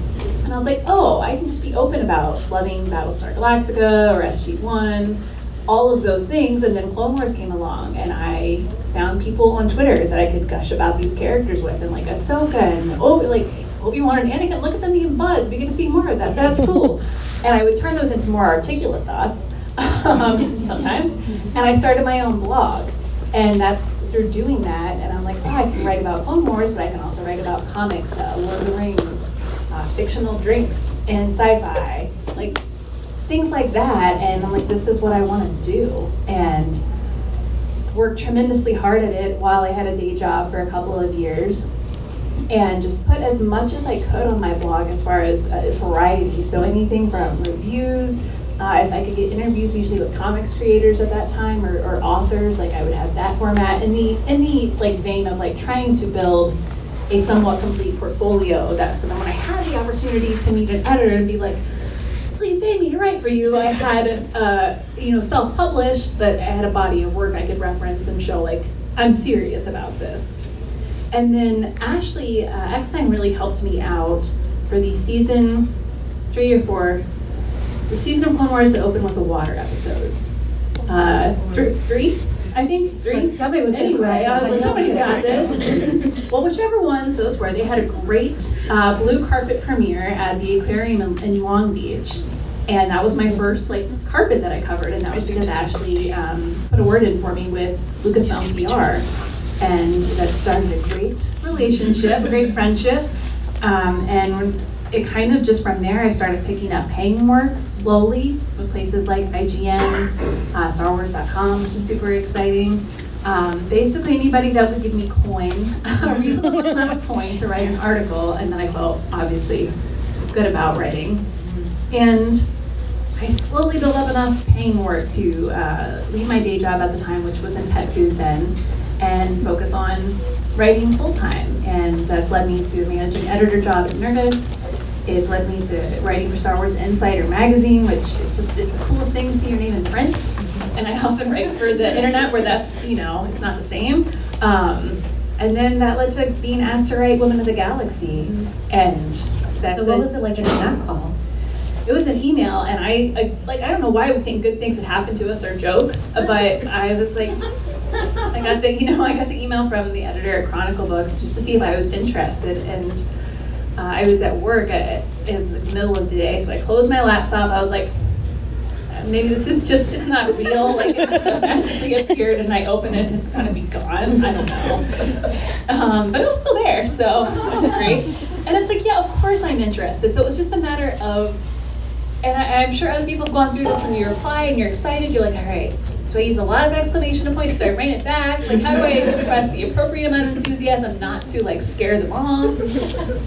And I was like, oh, I can just be open about loving Battlestar Galactica or SG1 all of those things, and then Clone Wars came along, and I found people on Twitter that I could gush about these characters with, and like Ahsoka and oh, like Obi Wan and Anakin. Look at them being buds. We get to see more of that. That's cool. [laughs] and I would turn those into more articulate thoughts um, sometimes, and I started my own blog, and that's through doing that, and I'm like, oh, I can write about Clone Wars, but I can also write about comics, uh, Lord of the Rings, uh, fictional drinks, and sci-fi, like things like that. And I'm like, this is what I want to do, and worked tremendously hard at it while I had a day job for a couple of years and just put as much as I could on my blog as far as uh, variety. So anything from reviews, uh, if I could get interviews, usually with comics creators at that time or, or, authors, like I would have that format in the in the like vein of like trying to build a somewhat complete portfolio. That so then when I had the opportunity to meet an editor and be like, please pay me to write for you, I had uh, you know self-published, but I had a body of work I could reference and show like I'm serious about this. And then Ashley uh, Eckstein really helped me out for the season three or four the season of Clone Wars that opened with the water episodes. Uh, th- three, I think three. Somebody was anyway. I was like, somebody's got [laughs] this. well, whichever ones those were, they had a great uh, blue carpet premiere at the aquarium in, in, Long Beach, and that was my first like carpet that I covered, and that was because Ashley um, put a word in for me with Lucasfilm PR, and that started a great relationship, a great friendship, um, and it kind of just from there, I started picking up paying work slowly with places like IGN, uh, StarWars.com, which is super exciting. Um, basically, anybody that would give me coin, [laughs] a reasonable amount of coin to write an article, and then I felt obviously good about writing. And I slowly built up enough paying work to uh, leave my day job at the time, which was in pet food then, and focus on writing full time. And that's led me to a managing editor job at Nerdist it's led me to writing for Star Wars Insider magazine, which just is the coolest thing to see your name in print. And I often write for the internet where that's, you know, it's not the same. Um, and then that led to being asked to write Women of the Galaxy. And that's So what was it like getting that call? It was an email, and I, I like I don't know why we think good things that happen to us are jokes, but I was like, I got the you know I got the email from the editor at Chronicle Books just to see if I was interested, and uh, I was at work at is the middle of the day, so I closed my laptop. I was like, maybe this is just it's not real. Like it just magically appeared, and I open it, and it's gonna be gone. I don't know. Um, but it was still there, so was great. And it's like, yeah, of course I'm interested. So it was just a matter of, and I, I'm sure other people have gone through this, and you reply, and you're excited. You're like, all right, so I use a lot of exclamation points? Do I rein it back? Like, how do I express the appropriate amount of enthusiasm not to like scare them off?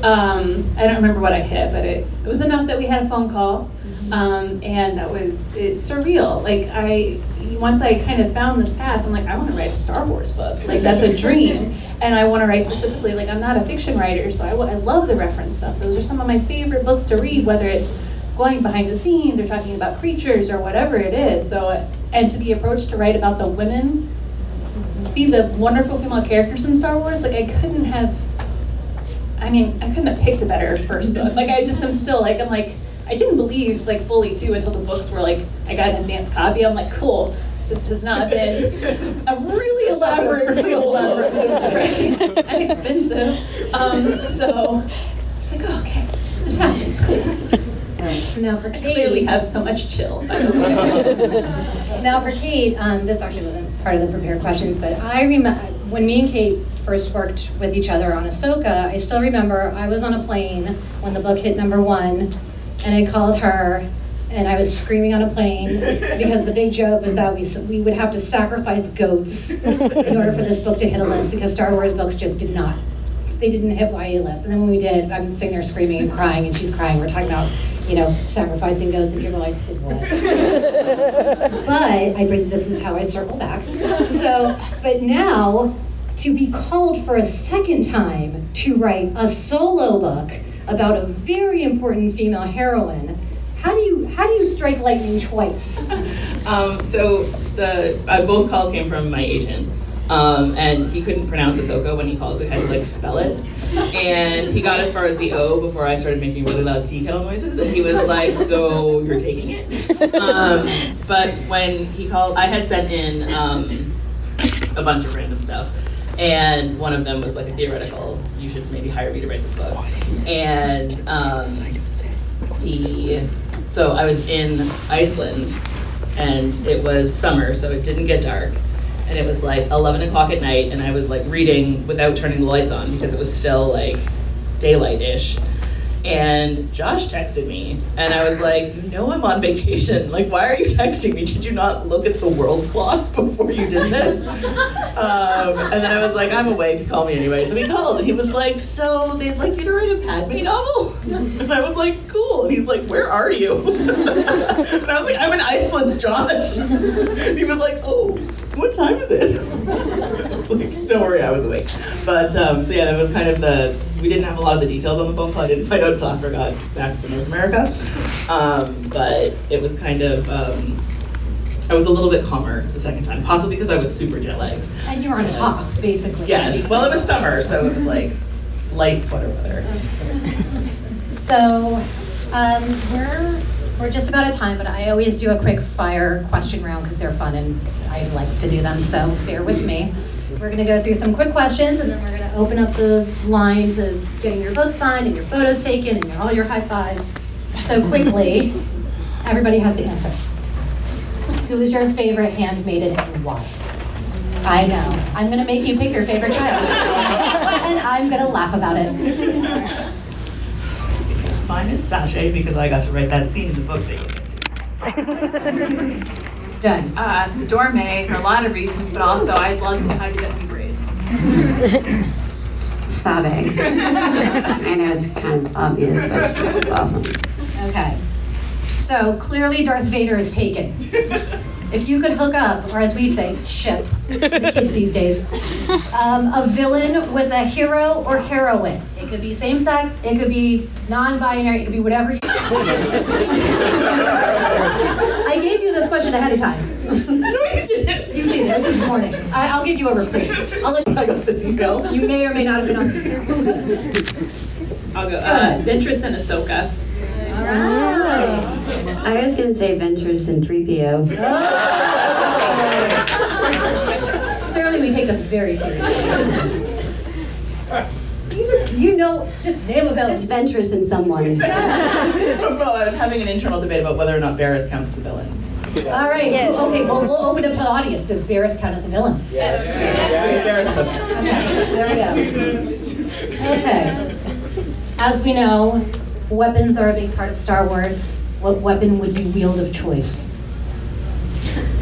Um, I don't remember what I hit, but it, it was enough that we had a phone call, um, and that was it's surreal. Like I once I kind of found this path, I'm like, I want to write a Star Wars book. Like that's a dream, and I want to write specifically. Like I'm not a fiction writer, so I, I love the reference stuff. Those are some of my favorite books to read, whether it's going behind the scenes or talking about creatures or whatever it is. So and to be approached to write about the women, be the wonderful female characters in Star Wars, like I couldn't have. I mean, I couldn't have picked a better first book. Like I just am still like I'm like I didn't believe like fully too until the books were like I got an advanced copy. I'm like cool. This has not been a really [laughs] elaborate, really elaborate, [laughs] right? and expensive. Um, so it's like, oh, okay, this happened. It's cool. Now for Kate, I clearly have so much chill. [laughs] [laughs] now for Kate, um, this actually wasn't part of the prepared questions, but I remember when me and Kate first worked with each other on Ahsoka. I still remember I was on a plane when the book hit number one, and I called her. And I was screaming on a plane because the big joke was that we we would have to sacrifice goats in order for this book to hit a list because Star Wars books just did not they didn't hit YA list. And then when we did, I'm sitting there screaming and crying, and she's crying. We're talking about you know, sacrificing goats, and people are like, what? but I bring this is how I circle back. So, but now to be called for a second time to write a solo book about a very important female heroine. How do you how do you strike lightning twice? [laughs] um, so the uh, both calls came from my agent. Um, and he couldn't pronounce Ahsoka when he called, so he had to like spell it. And he got as far as the O before I started making really loud tea kettle noises, and he was like, "So you're taking it?" Um, but when he called, I had sent in um, a bunch of random stuff, and one of them was like a theoretical. You should maybe hire me to write this book. And um, he, so I was in Iceland, and it was summer, so it didn't get dark and it was like 11 o'clock at night, and I was like reading without turning the lights on because it was still like daylight-ish. And Josh texted me, and I was like, "You know I'm on vacation. Like, why are you texting me? Did you not look at the world clock before you did this?" [laughs] Um, and then I was like, "I'm awake. Call me anyway." So he called, and he was like, "So they'd like you to write a Padme novel?" [laughs] And I was like, "Cool." And he's like, "Where are you?" [laughs] and I was like, "I'm in Iceland, Josh." he was like, "Oh, what time is it?" [laughs] like, don't worry, I was awake. But um, so yeah, that was kind of the. We didn't have a lot of the details on the phone call. I didn't find out until after I got back to North America. Um, but it was kind of. Um, I was a little bit calmer the second time, possibly because I was super jet lagged. And you were on Hoth, basically. Yes. Well, it was summer, so it was like light sweater weather. [laughs] So um, we're we're just about at time, but I always do a quick fire question round because they're fun and I like to do them. So bear with me. We're going to go through some quick questions and then we're going to open up the line to getting your votes signed and your photos taken and your, all your high fives. So quickly, everybody has to answer. Who is your favorite handmaiden and why? I know. I'm going to make you pick your favorite child. [laughs] and I'm going to laugh about it. Mine is Saché because I got to write that scene in the book that you [laughs] Done. Uh, Dorme for a lot of reasons, but also I love to how to get me braids. [laughs] Sabe. [laughs] I know it's kind of obvious, but she's awesome. Okay. So clearly Darth Vader is taken. If you could hook up, or as we say, ship to the kids [laughs] these days, um, a villain with a hero or heroine. It could be same sex, it could be non binary, it could be whatever you. [laughs] I gave you this question ahead of time. No, you didn't. You did it this morning. I, I'll give you a reprieve. I'll let you, I got this email. you may or may not have been on the I'll go. Uh, Ventress and Ahsoka. All right. I was going to say Ventress and 3PO. Clearly, [laughs] we take this very seriously. You just, you know, just name a villain. Just Ventress and someone. [laughs] well, I was having an internal debate about whether or not Barris counts as a villain. All right. who- Okay. Well, we'll open up to the audience. Does Barris count as a villain? Yes. Barris took it. Okay. There we go. Okay. As we know, weapons are a big part of Star Wars. What weapon would you wield of choice?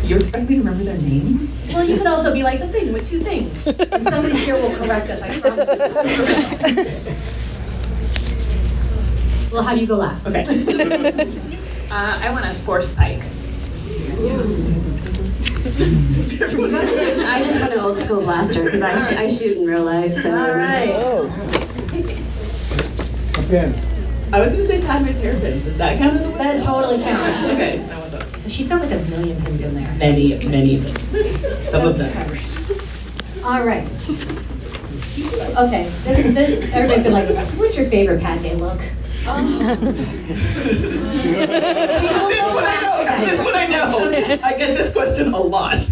You expect me to remember their names? Well, you could also be like the thing with two things. And somebody here will correct us. I promise. you. We'll have you go last. Okay. [laughs] Uh, I want a force pike. I just want an old school blaster because I, sh- I shoot in real life. So. All right. [laughs] Again. I was going to say Padme's hairpins. Does that count as a weapon? That totally counts. Okay. I want those. She's got like a million pins in there. Many, many of them. Some of them. All right. Okay. This, this, everybody's gonna like this. What's your favorite Padme look? [laughs] this is what I know. This is what I know. I get this question a lot.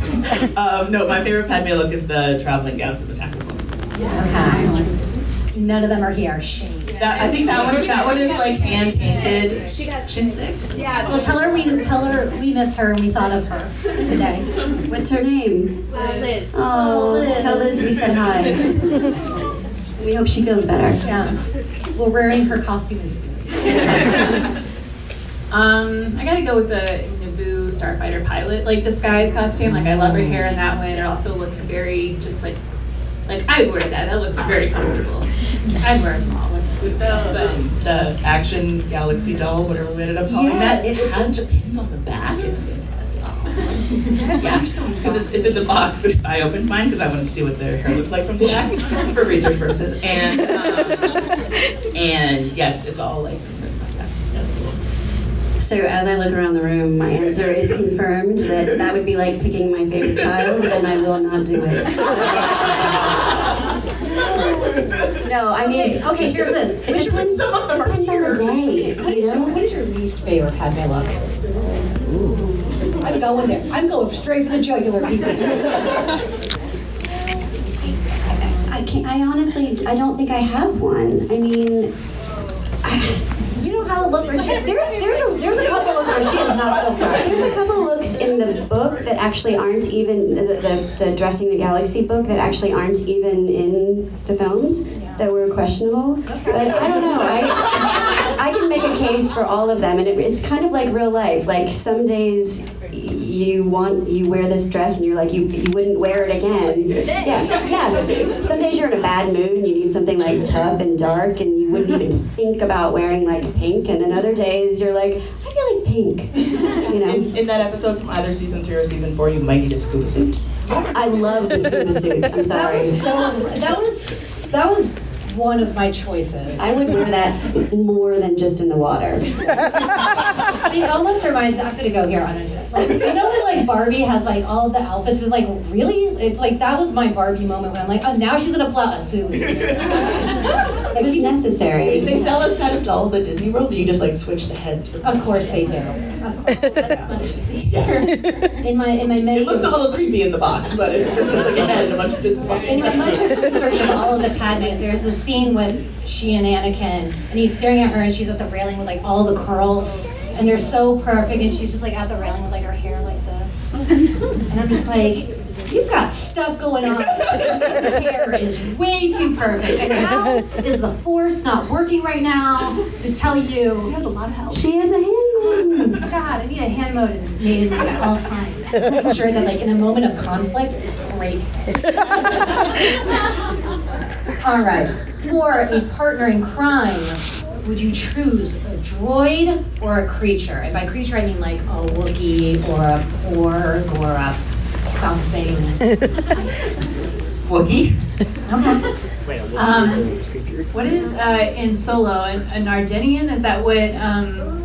Um, no, my favorite Padme look is the traveling gown from Attack of the Clones. Okay. None of them are here. Shame. That, I think that one, that one is like hand painted. She's sick. Yeah. Well, tell her we tell her we miss her and we thought of her today. What's her name? Liz. Oh, Liz. tell Liz we said hi. we hope she feels better. Yes. Well, wearing her costume is [laughs] Um, I gotta go with the Naboo starfighter pilot, like disguise costume. Like I love her hair in that one. It also looks very just like, like I would wear that. That looks very comfortable. I'd wear them all. With the, the Action Galaxy doll, whatever we ended up calling that, it has the pins on the back. It's fantastic. [laughs] Yeah, because it's, it's in the box, but I opened mine because I wanted to see what their hair looked like from the back [laughs] for research purposes. And um, [laughs] and yeah, it's all like. So as I look around the room, my answer is confirmed that that would be like picking my favorite child, and I will not do it. [laughs] No, I mean, Okay, here's this. [laughs] It depends, Some of them are depends on the day, you know? What is your least favorite Padme look? I'm going there. I'm going straight for the jugular, people. I can't. I honestly, I don't think I have one. I mean, I, You know how to look she. There's there's a there's a couple she is not so far. there's a couple looks in in the book that actually aren't even the, the, the Dressing the Galaxy book that actually aren't even in the films that were questionable. But I don't know. I I can make a case for all of them, and it, it's kind of like real life. Like some days you want you wear this dress and you're like you you wouldn't wear it again. Yeah, yes. Some days you're in a bad mood and you need something like tough and dark and you wouldn't even [laughs] think about wearing like pink. And then other days you're like I feel like pink. You know. [laughs] In, in that episode from either season three or season four, you might need a scuba suit. I love the scuba suit. I'm sorry. That was so. That was that was one of my choices. I would wear that more than just in the water. [laughs] it almost reminds. I'm gonna go here on it. Like, you know when like Barbie has like all of the outfits and like really, it's like that was my Barbie moment when I'm like, oh now she's gonna pull out a suit. [laughs] like she's necessary. They sell a set of dolls at Disney World, but you just like switch the heads. For Of course they do. Of course. That's much easier. In my in my many It looks a little creepy in the box, but it's just like a head and a bunch of Disney. in my much of research of all of the Padmes, there's this scene with she and Anakin, and he's staring at her, and she's at the railing with like all the curls, and they're so perfect, and she's just like at the railing with like her hair like this, [laughs] and I'm just like, you've got stuff going on. Your hair is way too perfect, and how is the Force not working right now to tell you? She has a lot of help. She has a hand mode. God, I need a hand mode at all times. Make sure that like in a moment of conflict, it's great. [laughs] All right. For a partner in crime, would you choose a droid or a creature? And by creature, I mean like a Wookiee or a Porg or a something. [laughs] Wookiee. Okay. Um, what is uh, in Solo? An, a Nardinian? Is that what? Um,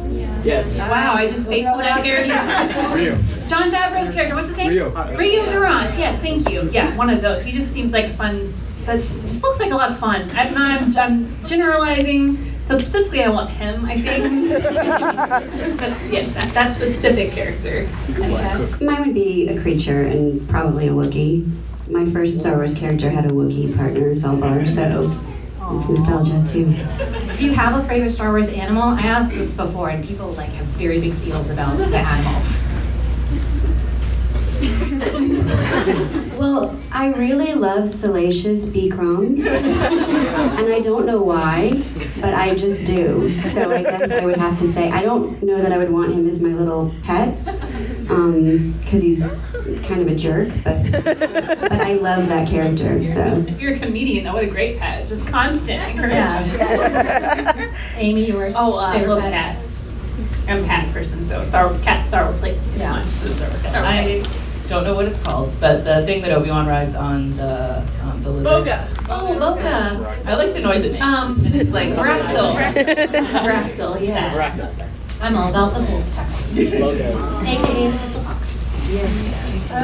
Yes. Wow, I just spaced on that character. [laughs] Rio. Jon Favreau's character. What's his name? Rio. Rio Durant. Yes, thank you. Yeah, one of those. He just seems like a fun. That just looks like a lot of fun. I'm not. I'm, I'm generalizing. So specifically, I want him. I think. [laughs] That's yeah. That, that specific character. Yeah. Mine would be a creature and probably a Wookiee. My first Star Wars character had a Wookiee partner, Zalbar, so it's nostalgia too. Do you have a favorite Star Wars animal? I asked this before, and people like have very big feels about the animals. [laughs] Well, I really love Salacious B. Crumb, [laughs] and I don't know why, but I just do. So I guess I would have to say I don't know that I would want him as my little pet, because he's kind of a jerk, but but I love that character. So If you're a comedian, that what a great pet. Just constant encouragement. Yeah. [laughs] Amy, yours? Oh, uh, I favorite love pet? cat. I'm a cat person, so Star cat Star Wars like Yeah. Star Wars cat. I don't know what it's called, but the thing that Obi Wan rides on the um, the lizard. Boga. Oh, Boca. I like the noise it makes. Um, [laughs] it's like varactyl. varactyl, yeah. I'm all about the vulptexes. AKA the fox.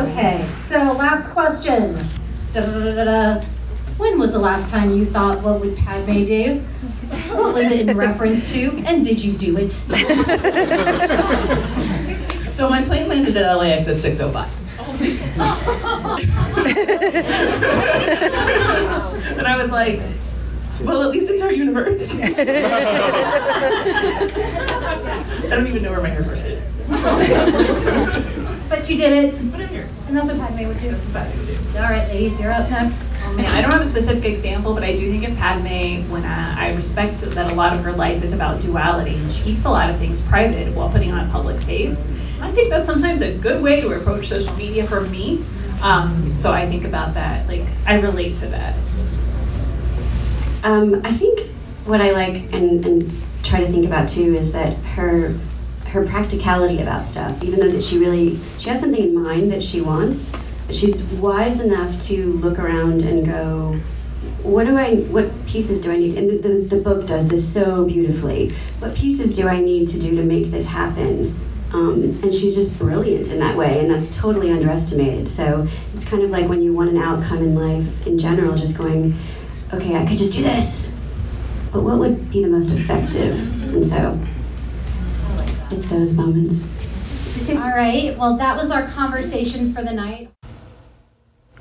Okay, so last question. Da-da-da-da-da. When was the last time you thought, what would Padme do? What was it in reference to? And did you do it? [laughs] So my plane landed at LAX at 6:05. And I was like, well, at least it's our universe. I don't even know where my hair brush is. But you did it. But I'm here. And that's what Padme would do. That's what I would do. All right, ladies, you're up next. Oh man, I don't have a specific example, but I do think of Padme when uh, I respect that a lot of her life is about duality, and she keeps a lot of things private while putting on a public face. I think that's sometimes a good way to approach social media for me. Um, so I think about that. Like I relate to that. Um, I think what I like and, and try to think about too is that her her practicality about stuff, even though that she really she has something in mind that she wants, she's wise enough to look around and go, what do I what pieces do I need? And the, the, the book does this so beautifully. What pieces do I need to do to make this happen? Um, and she's just brilliant in that way, and that's totally underestimated. So it's kind of like when you want an outcome in life in general, just going, okay, I could just do this, but what would be the most effective? And so it's those moments. All right, well, that was our conversation for the night.